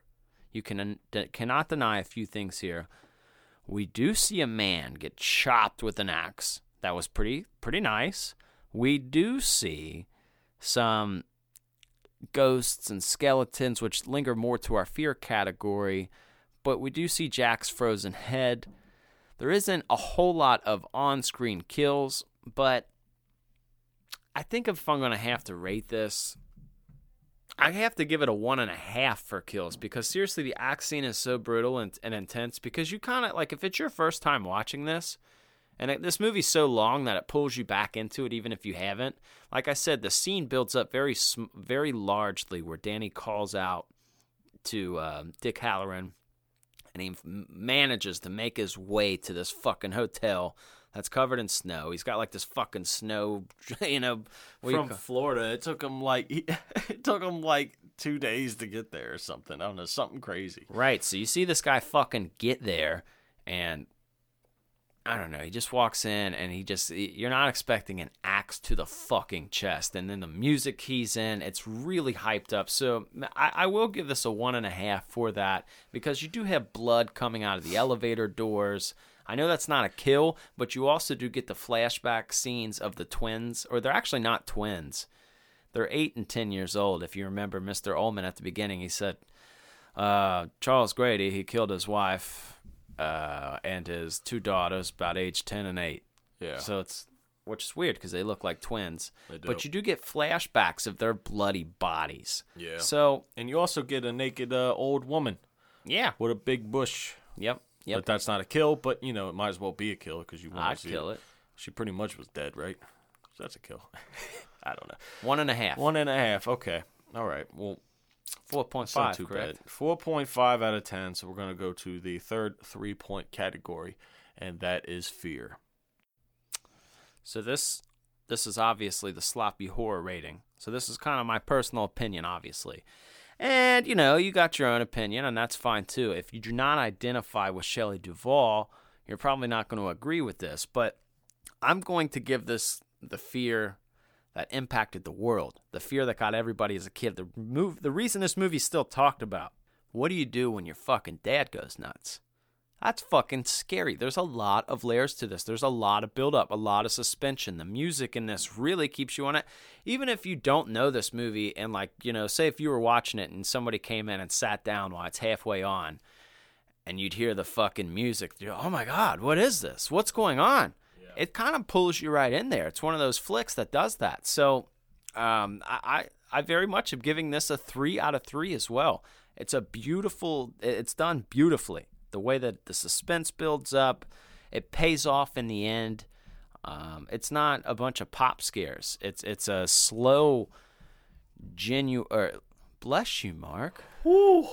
You can cannot deny a few things here. We do see a man get chopped with an axe. That was pretty pretty nice. We do see some ghosts and skeletons which linger more to our fear category, but we do see Jack's frozen head. There isn't a whole lot of on-screen kills, but I think if I'm going to have to rate this, I have to give it a one and a half for kills because seriously, the axe scene is so brutal and, and intense. Because you kind of like, if it's your first time watching this, and it, this movie's so long that it pulls you back into it, even if you haven't. Like I said, the scene builds up very, very largely where Danny calls out to uh, Dick Hallorann, and he manages to make his way to this fucking hotel that's covered in snow. He's got like this fucking snow, you know, do you From Florida, it took him like it took him like two days to get there or something. I don't know, something crazy. Right. So you see this guy fucking get there, and I don't know. He just walks in, and he just you're not expecting an axe to the fucking chest, and then the music he's in, it's really hyped up. So I, I will give this a one and a half for that because you do have blood coming out of the elevator doors. I know that's not a kill, but you also do get the flashback scenes of the twins, or they're actually not twins. They're eight and ten years old. If you remember Mr. Ullman at the beginning, he said, uh, Charles Grady, he killed his wife uh, and his two daughters about age 10 and 8. Yeah. So it's, which is weird because they look like twins. They do. But you do get flashbacks of their bloody bodies. Yeah. So, and you also get a naked uh, old woman yeah. with a big bush. Yep. Yep. But that's not a kill. But you know, it might as well be a kill because you want I'd to see kill it. She pretty much was dead, right? So that's a kill. I don't know. One and a half. One and a half. Okay. All right. Well, 4.5, not too correct? bad. Four point five out of ten. So we're gonna go to the third three point category, and that is fear. So this this is obviously the sloppy horror rating. So this is kind of my personal opinion, obviously. And you know, you got your own opinion, and that's fine too. If you do not identify with Shelley Duvall, you're probably not going to agree with this. But I'm going to give this the fear that impacted the world, the fear that got everybody as a kid. The move, the reason this movie's still talked about. What do you do when your fucking dad goes nuts? That's fucking scary. There's a lot of layers to this. There's a lot of build up, a lot of suspension. The music in this really keeps you on it. Even if you don't know this movie and like, you know, say if you were watching it and somebody came in and sat down while it's halfway on and you'd hear the fucking music, you're, oh my god, what is this? What's going on? It kind of pulls you right in there. It's one of those flicks that does that. So, um, I, I I very much am giving this a three out of three as well. It's a beautiful. It's done beautifully. The way that the suspense builds up, it pays off in the end. Um, it's not a bunch of pop scares. It's it's a slow, genuine. Or, bless you, Mark. Woo!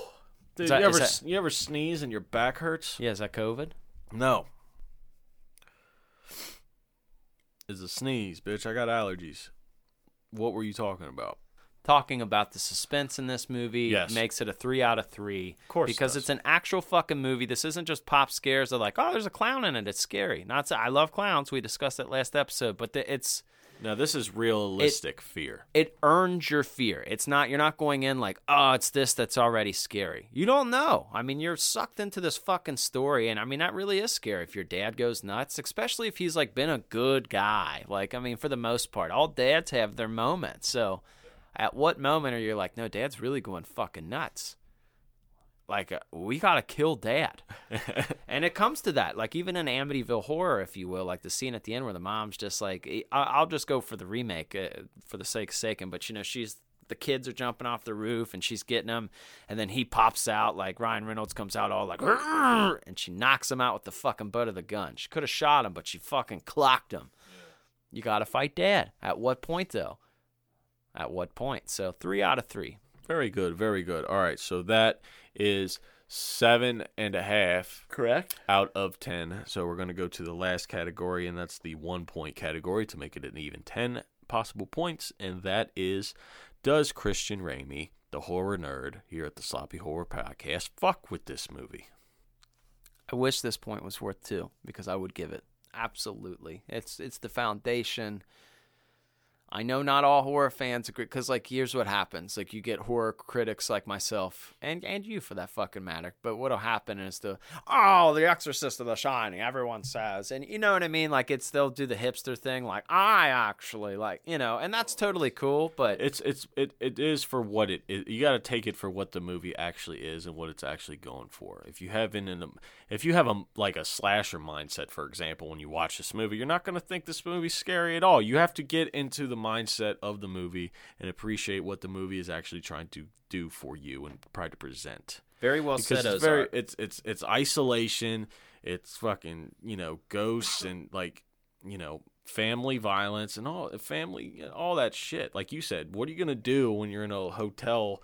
Dude, that- you ever that- you ever sneeze and your back hurts? Yeah, is that COVID? No. It's a sneeze, bitch. I got allergies. What were you talking about? Talking about the suspense in this movie Yes. makes it a three out of three. Of course because does. it's an actual fucking movie. This isn't just pop scares. They're like, oh, there's a clown in it. It's scary. Not. So, I love clowns. We discussed it last episode, but the, it's Now this is realistic fear. it earns your fear. It's not. You're not going in like, oh, it's this that's already scary. You don't know. I mean, you're sucked into this fucking story, and I mean that really is scary. If your dad goes nuts, especially if he's like been a good guy. Like, I mean, for the most part, all dads have their moments. So, at what moment are you like, no, dad's really going fucking nuts? Like, uh, we gotta kill dad. and it comes to that. Like, even in Amityville Horror, if you will, like the scene at the end where the mom's just like, I'll just go for the remake uh, for the sake of sake, but you know, she's the kids are jumping off the roof and she's getting them, and then he pops out like Ryan Reynolds comes out all like, and she knocks him out with the fucking butt of the gun. She could have shot him, but she fucking clocked him. You gotta fight dad. At what point though? At what point? So three out of three. Very good, very good. All right, so that is seven and a half Correct. out of ten. So we're gonna go to the last category, and that's the one point category to make it an even ten possible points, and that is does Christian Ramey, the horror nerd here at the Sloppy Horror Podcast, fuck with this movie? I wish this point was worth two because I would give it absolutely. It's it's the foundation. I know not all horror fans agree because like here's what happens: like you get horror critics like myself and and you for that fucking matter. But what'll happen is the oh, The Exorcist of The Shining, everyone says, and you know what I mean. Like it's they'll do the hipster thing, like I actually like you know, and that's totally cool. But It's it's it, it is for what it is. You got to take it for what the movie actually is and what it's actually going for. If you have in an if you have a like a slasher mindset, for example, when you watch this movie, you're not going to think this movie's scary at all. You have to get into the mindset of the movie and appreciate what the movie is actually trying to do for you and try to present. very well Because said, it's very it's it's it's isolation, it's fucking you know ghosts and like you know family violence and all family all that shit. Like you said, what are you gonna do when you're in a hotel?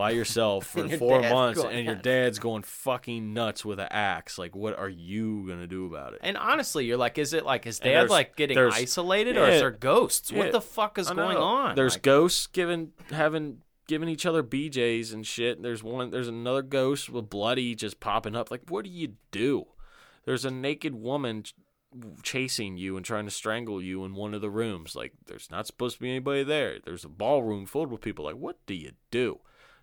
By yourself for your four months, and your dad's going fucking nuts with an axe. Like, what are you gonna do about it? And honestly, you're like, is it like his dad like getting isolated, or is there ghosts? yeah, what the fuck is going on? There's Like, ghosts giving having giving each other BJ's and shit. There's one. There's another ghost with bloody just popping up. Like, what do you do? There's a naked woman chasing you and trying to strangle you in one of the rooms. Like, there's not supposed to be anybody there. There's a ballroom filled with people. Like, what do you do?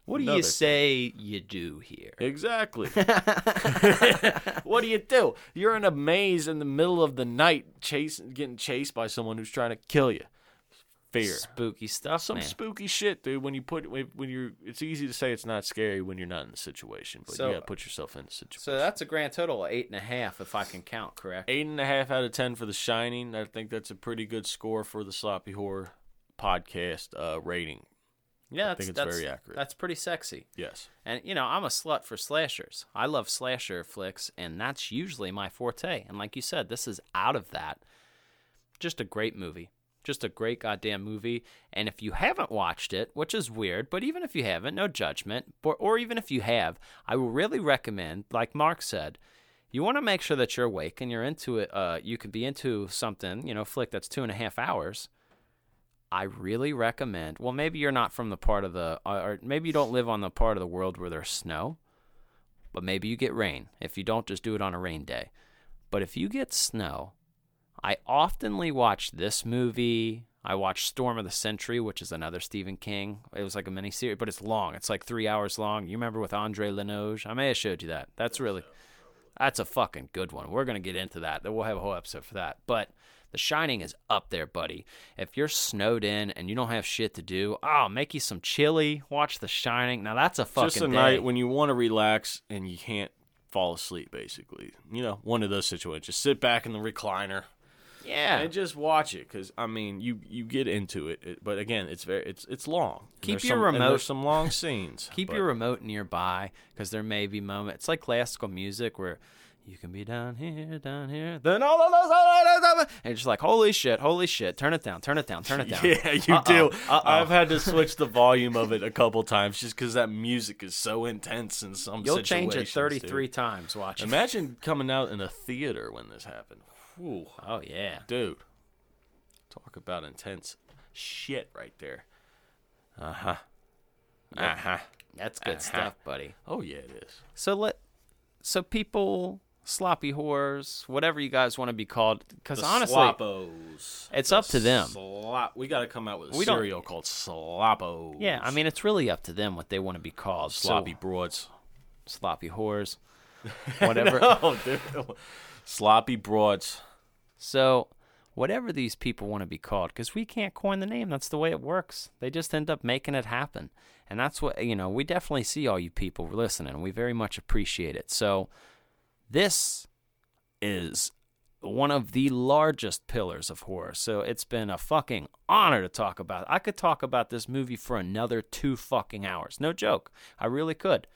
What do you say you do here? Exactly. what do you do? You're in a maze in the middle of the night, chasing, getting chased by someone who's trying to kill you. Fear. Spooky stuff, Some man. spooky shit, dude. When you put when when you're, it's easy to say it's not scary when you're not in the situation, but So- you gotta put yourself in the situation. so that's a grand total of eight and a half, if I can count correct. eight and a half out of ten for The Shining. I think that's a pretty good score for the Sloppy Horror podcast uh, rating. Yeah, that's, think it's that's, very accurate. That's pretty sexy. Yes. And you know, I'm a slut for slashers. I love slasher flicks, and that's usually my forte. And like you said, this is out of that. Just a great movie. Just a great goddamn movie. And if you haven't watched it, which is weird, but even if you haven't, no judgment. Or, or even if you have, I will really recommend, like Mark said, you want to make sure that you're awake and you're into it. Uh, you could be into something, you know, flick that's two and a half hours. I really recommend. Well, maybe you're not from the part of the, or maybe you don't live on the part of the world where there's snow, but maybe you get rain. If you don't, just do it on a rain day. But if you get snow, I oftenly watch this movie. I watch Storm of the Century, which is another Stephen King. It was like a mini series, but it's long. It's like three hours long. You remember with Andre Linoge? I may have showed you that. That's really, that's a fucking good one. We're gonna get into that. We'll have a whole episode for that. But The Shining is up there, buddy. If you're snowed in and you don't have shit to do, oh, make you some chili. Watch The Shining. Now that's a fucking Just a day. night when you want to relax and you can't fall asleep. Basically, you know, one of those situations. Just sit back in the recliner. yeah. and just watch it because I mean you you get into it, it, but again it's very it's it's long. Keep your some, remote- There's some long scenes. Keep but- your remote nearby because there may be moments. It's like classical music where you can be down here, down here, then all of those, all and you're just like, holy shit, holy shit, turn it down, turn it down, turn it down. Yeah, you Uh-oh, do. uh-oh. I've had to switch the volume of it a couple times just because that music is so intense in some You'll change it 33 dude. times watching. Imagine coming out in a theater when this happened. Whew, Oh yeah. dude, talk about intense shit right there. Uh huh. Uh huh. That's good Uh-huh. stuff, buddy. Oh yeah, it is. So let so people sloppy whores, whatever you guys want to be called cuz honestly Sloppos. it's The up to them. Slop. We got to come out with a We cereal called Sloppos. yeah, I mean it's really up to them what they want to be called. So- sloppy broads. sloppy whores. Whatever. oh, dude. Sloppy broads. So, whatever these people want to be called, because we can't coin the name. That's the way it works. They just end up making it happen. And that's what, you know, we definitely see all you people listening. We very much appreciate it. So, this is one of the largest pillars of horror. So, it's been a fucking honor to talk about. I could talk about this movie for another two fucking hours. No joke. I really could.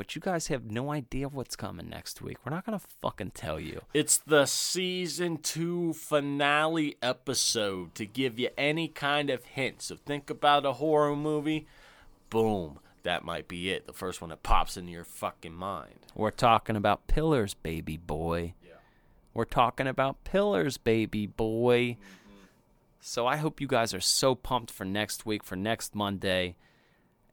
But you guys have no idea what's coming next week. We're not going to fucking tell you. It's the season two finale episode to give you any kind of hint. So think about a horror movie. Boom. That might be it. The first one that pops into your fucking mind. We're talking about pillars, baby boy. Yeah. We're talking about pillars, baby boy. Mm-hmm. So I hope you guys are so pumped for next week, for next Monday.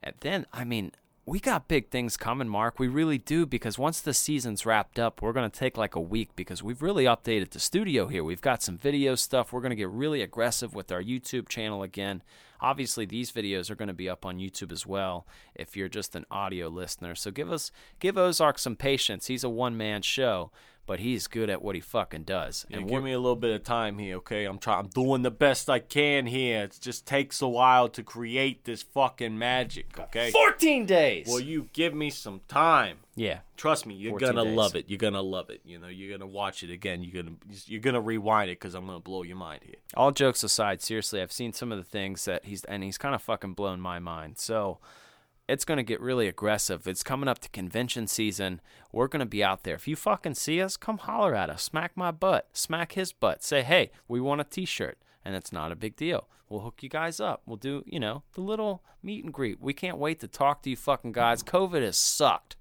And then, I mean, we got big things coming, Mark. We really do, because once the season's wrapped up, we're going to take like a week because we've really updated the studio here. We've got some video stuff. We're going to get really aggressive with our YouTube channel again. Obviously, these videos are going to be up on YouTube as well if you're just an audio listener. So give us give Ozark some patience. He's a one man show, but he's good at what he fucking does. And And give me a little bit of time here, okay? I'm trying. I'm doing the best I can here. It just takes a while to create this fucking magic, okay? 14 days. Well, you give me some time. yeah. Trust me, you're gonna days. love it. You're gonna love it. You know, you're gonna watch it again. You're gonna you're gonna rewind it because I'm gonna blow your mind here. all jokes aside, seriously, I've seen some of the things that he's and he's kind of fucking blown my mind. So it's gonna get really aggressive. It's coming up to convention season. We're gonna be out there. If you fucking see us, come holler at us. Smack my butt. Smack his butt. Say, hey, we want a T-shirt, and it's not a big deal. We'll hook you guys up. We'll do, you know, the little meet and greet. We can't wait to talk to you fucking guys. COVID has sucked.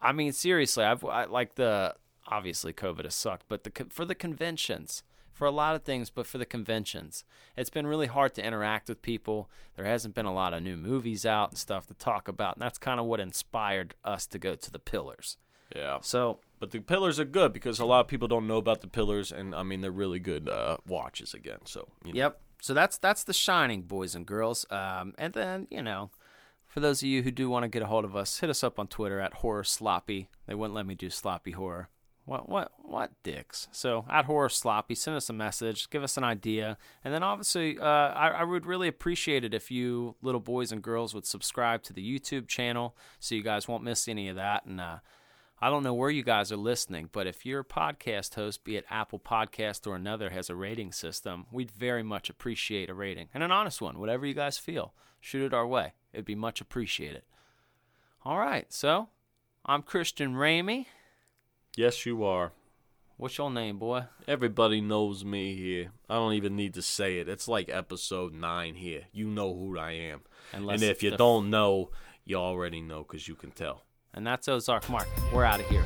I mean, seriously, I've I, like the obviously COVID has sucked, but the for the conventions, for a lot of things, but for the conventions, it's been really hard to interact with people. There hasn't been a lot of new movies out and stuff to talk about, and that's kind of what inspired us to go to the Pillars. Yeah. So But the pillars are good because a lot of people don't know about the pillars, and I mean they're really good uh, watches again. So you know. Yep. So that's that's The Shining, boys and girls. Um, and then you know, for those of you who do want to get a hold of us, hit us up on Twitter at Horror Sloppy. They wouldn't let me do Sloppy Horror. What what what dicks? So at Horror Sloppy, send us a message, give us an idea, and then obviously, uh, I, I would really appreciate it if you little boys and girls would subscribe to the YouTube channel, so you guys won't miss any of that. And uh, I don't know where you guys are listening, but if your podcast host, be it Apple Podcast or another, has a rating system, we'd very much appreciate a rating and an honest one, whatever you guys feel. Shoot it our way. It'd be much appreciated. All right, so I'm Christian Ramey. Yes, you are. What's your name, boy? Everybody knows me here. I don't even need to say it. It's like episode nine here. You know who I am. Unless and if you the- don't know, you already know because you can tell. And that's Ozark Mark. We're out of here.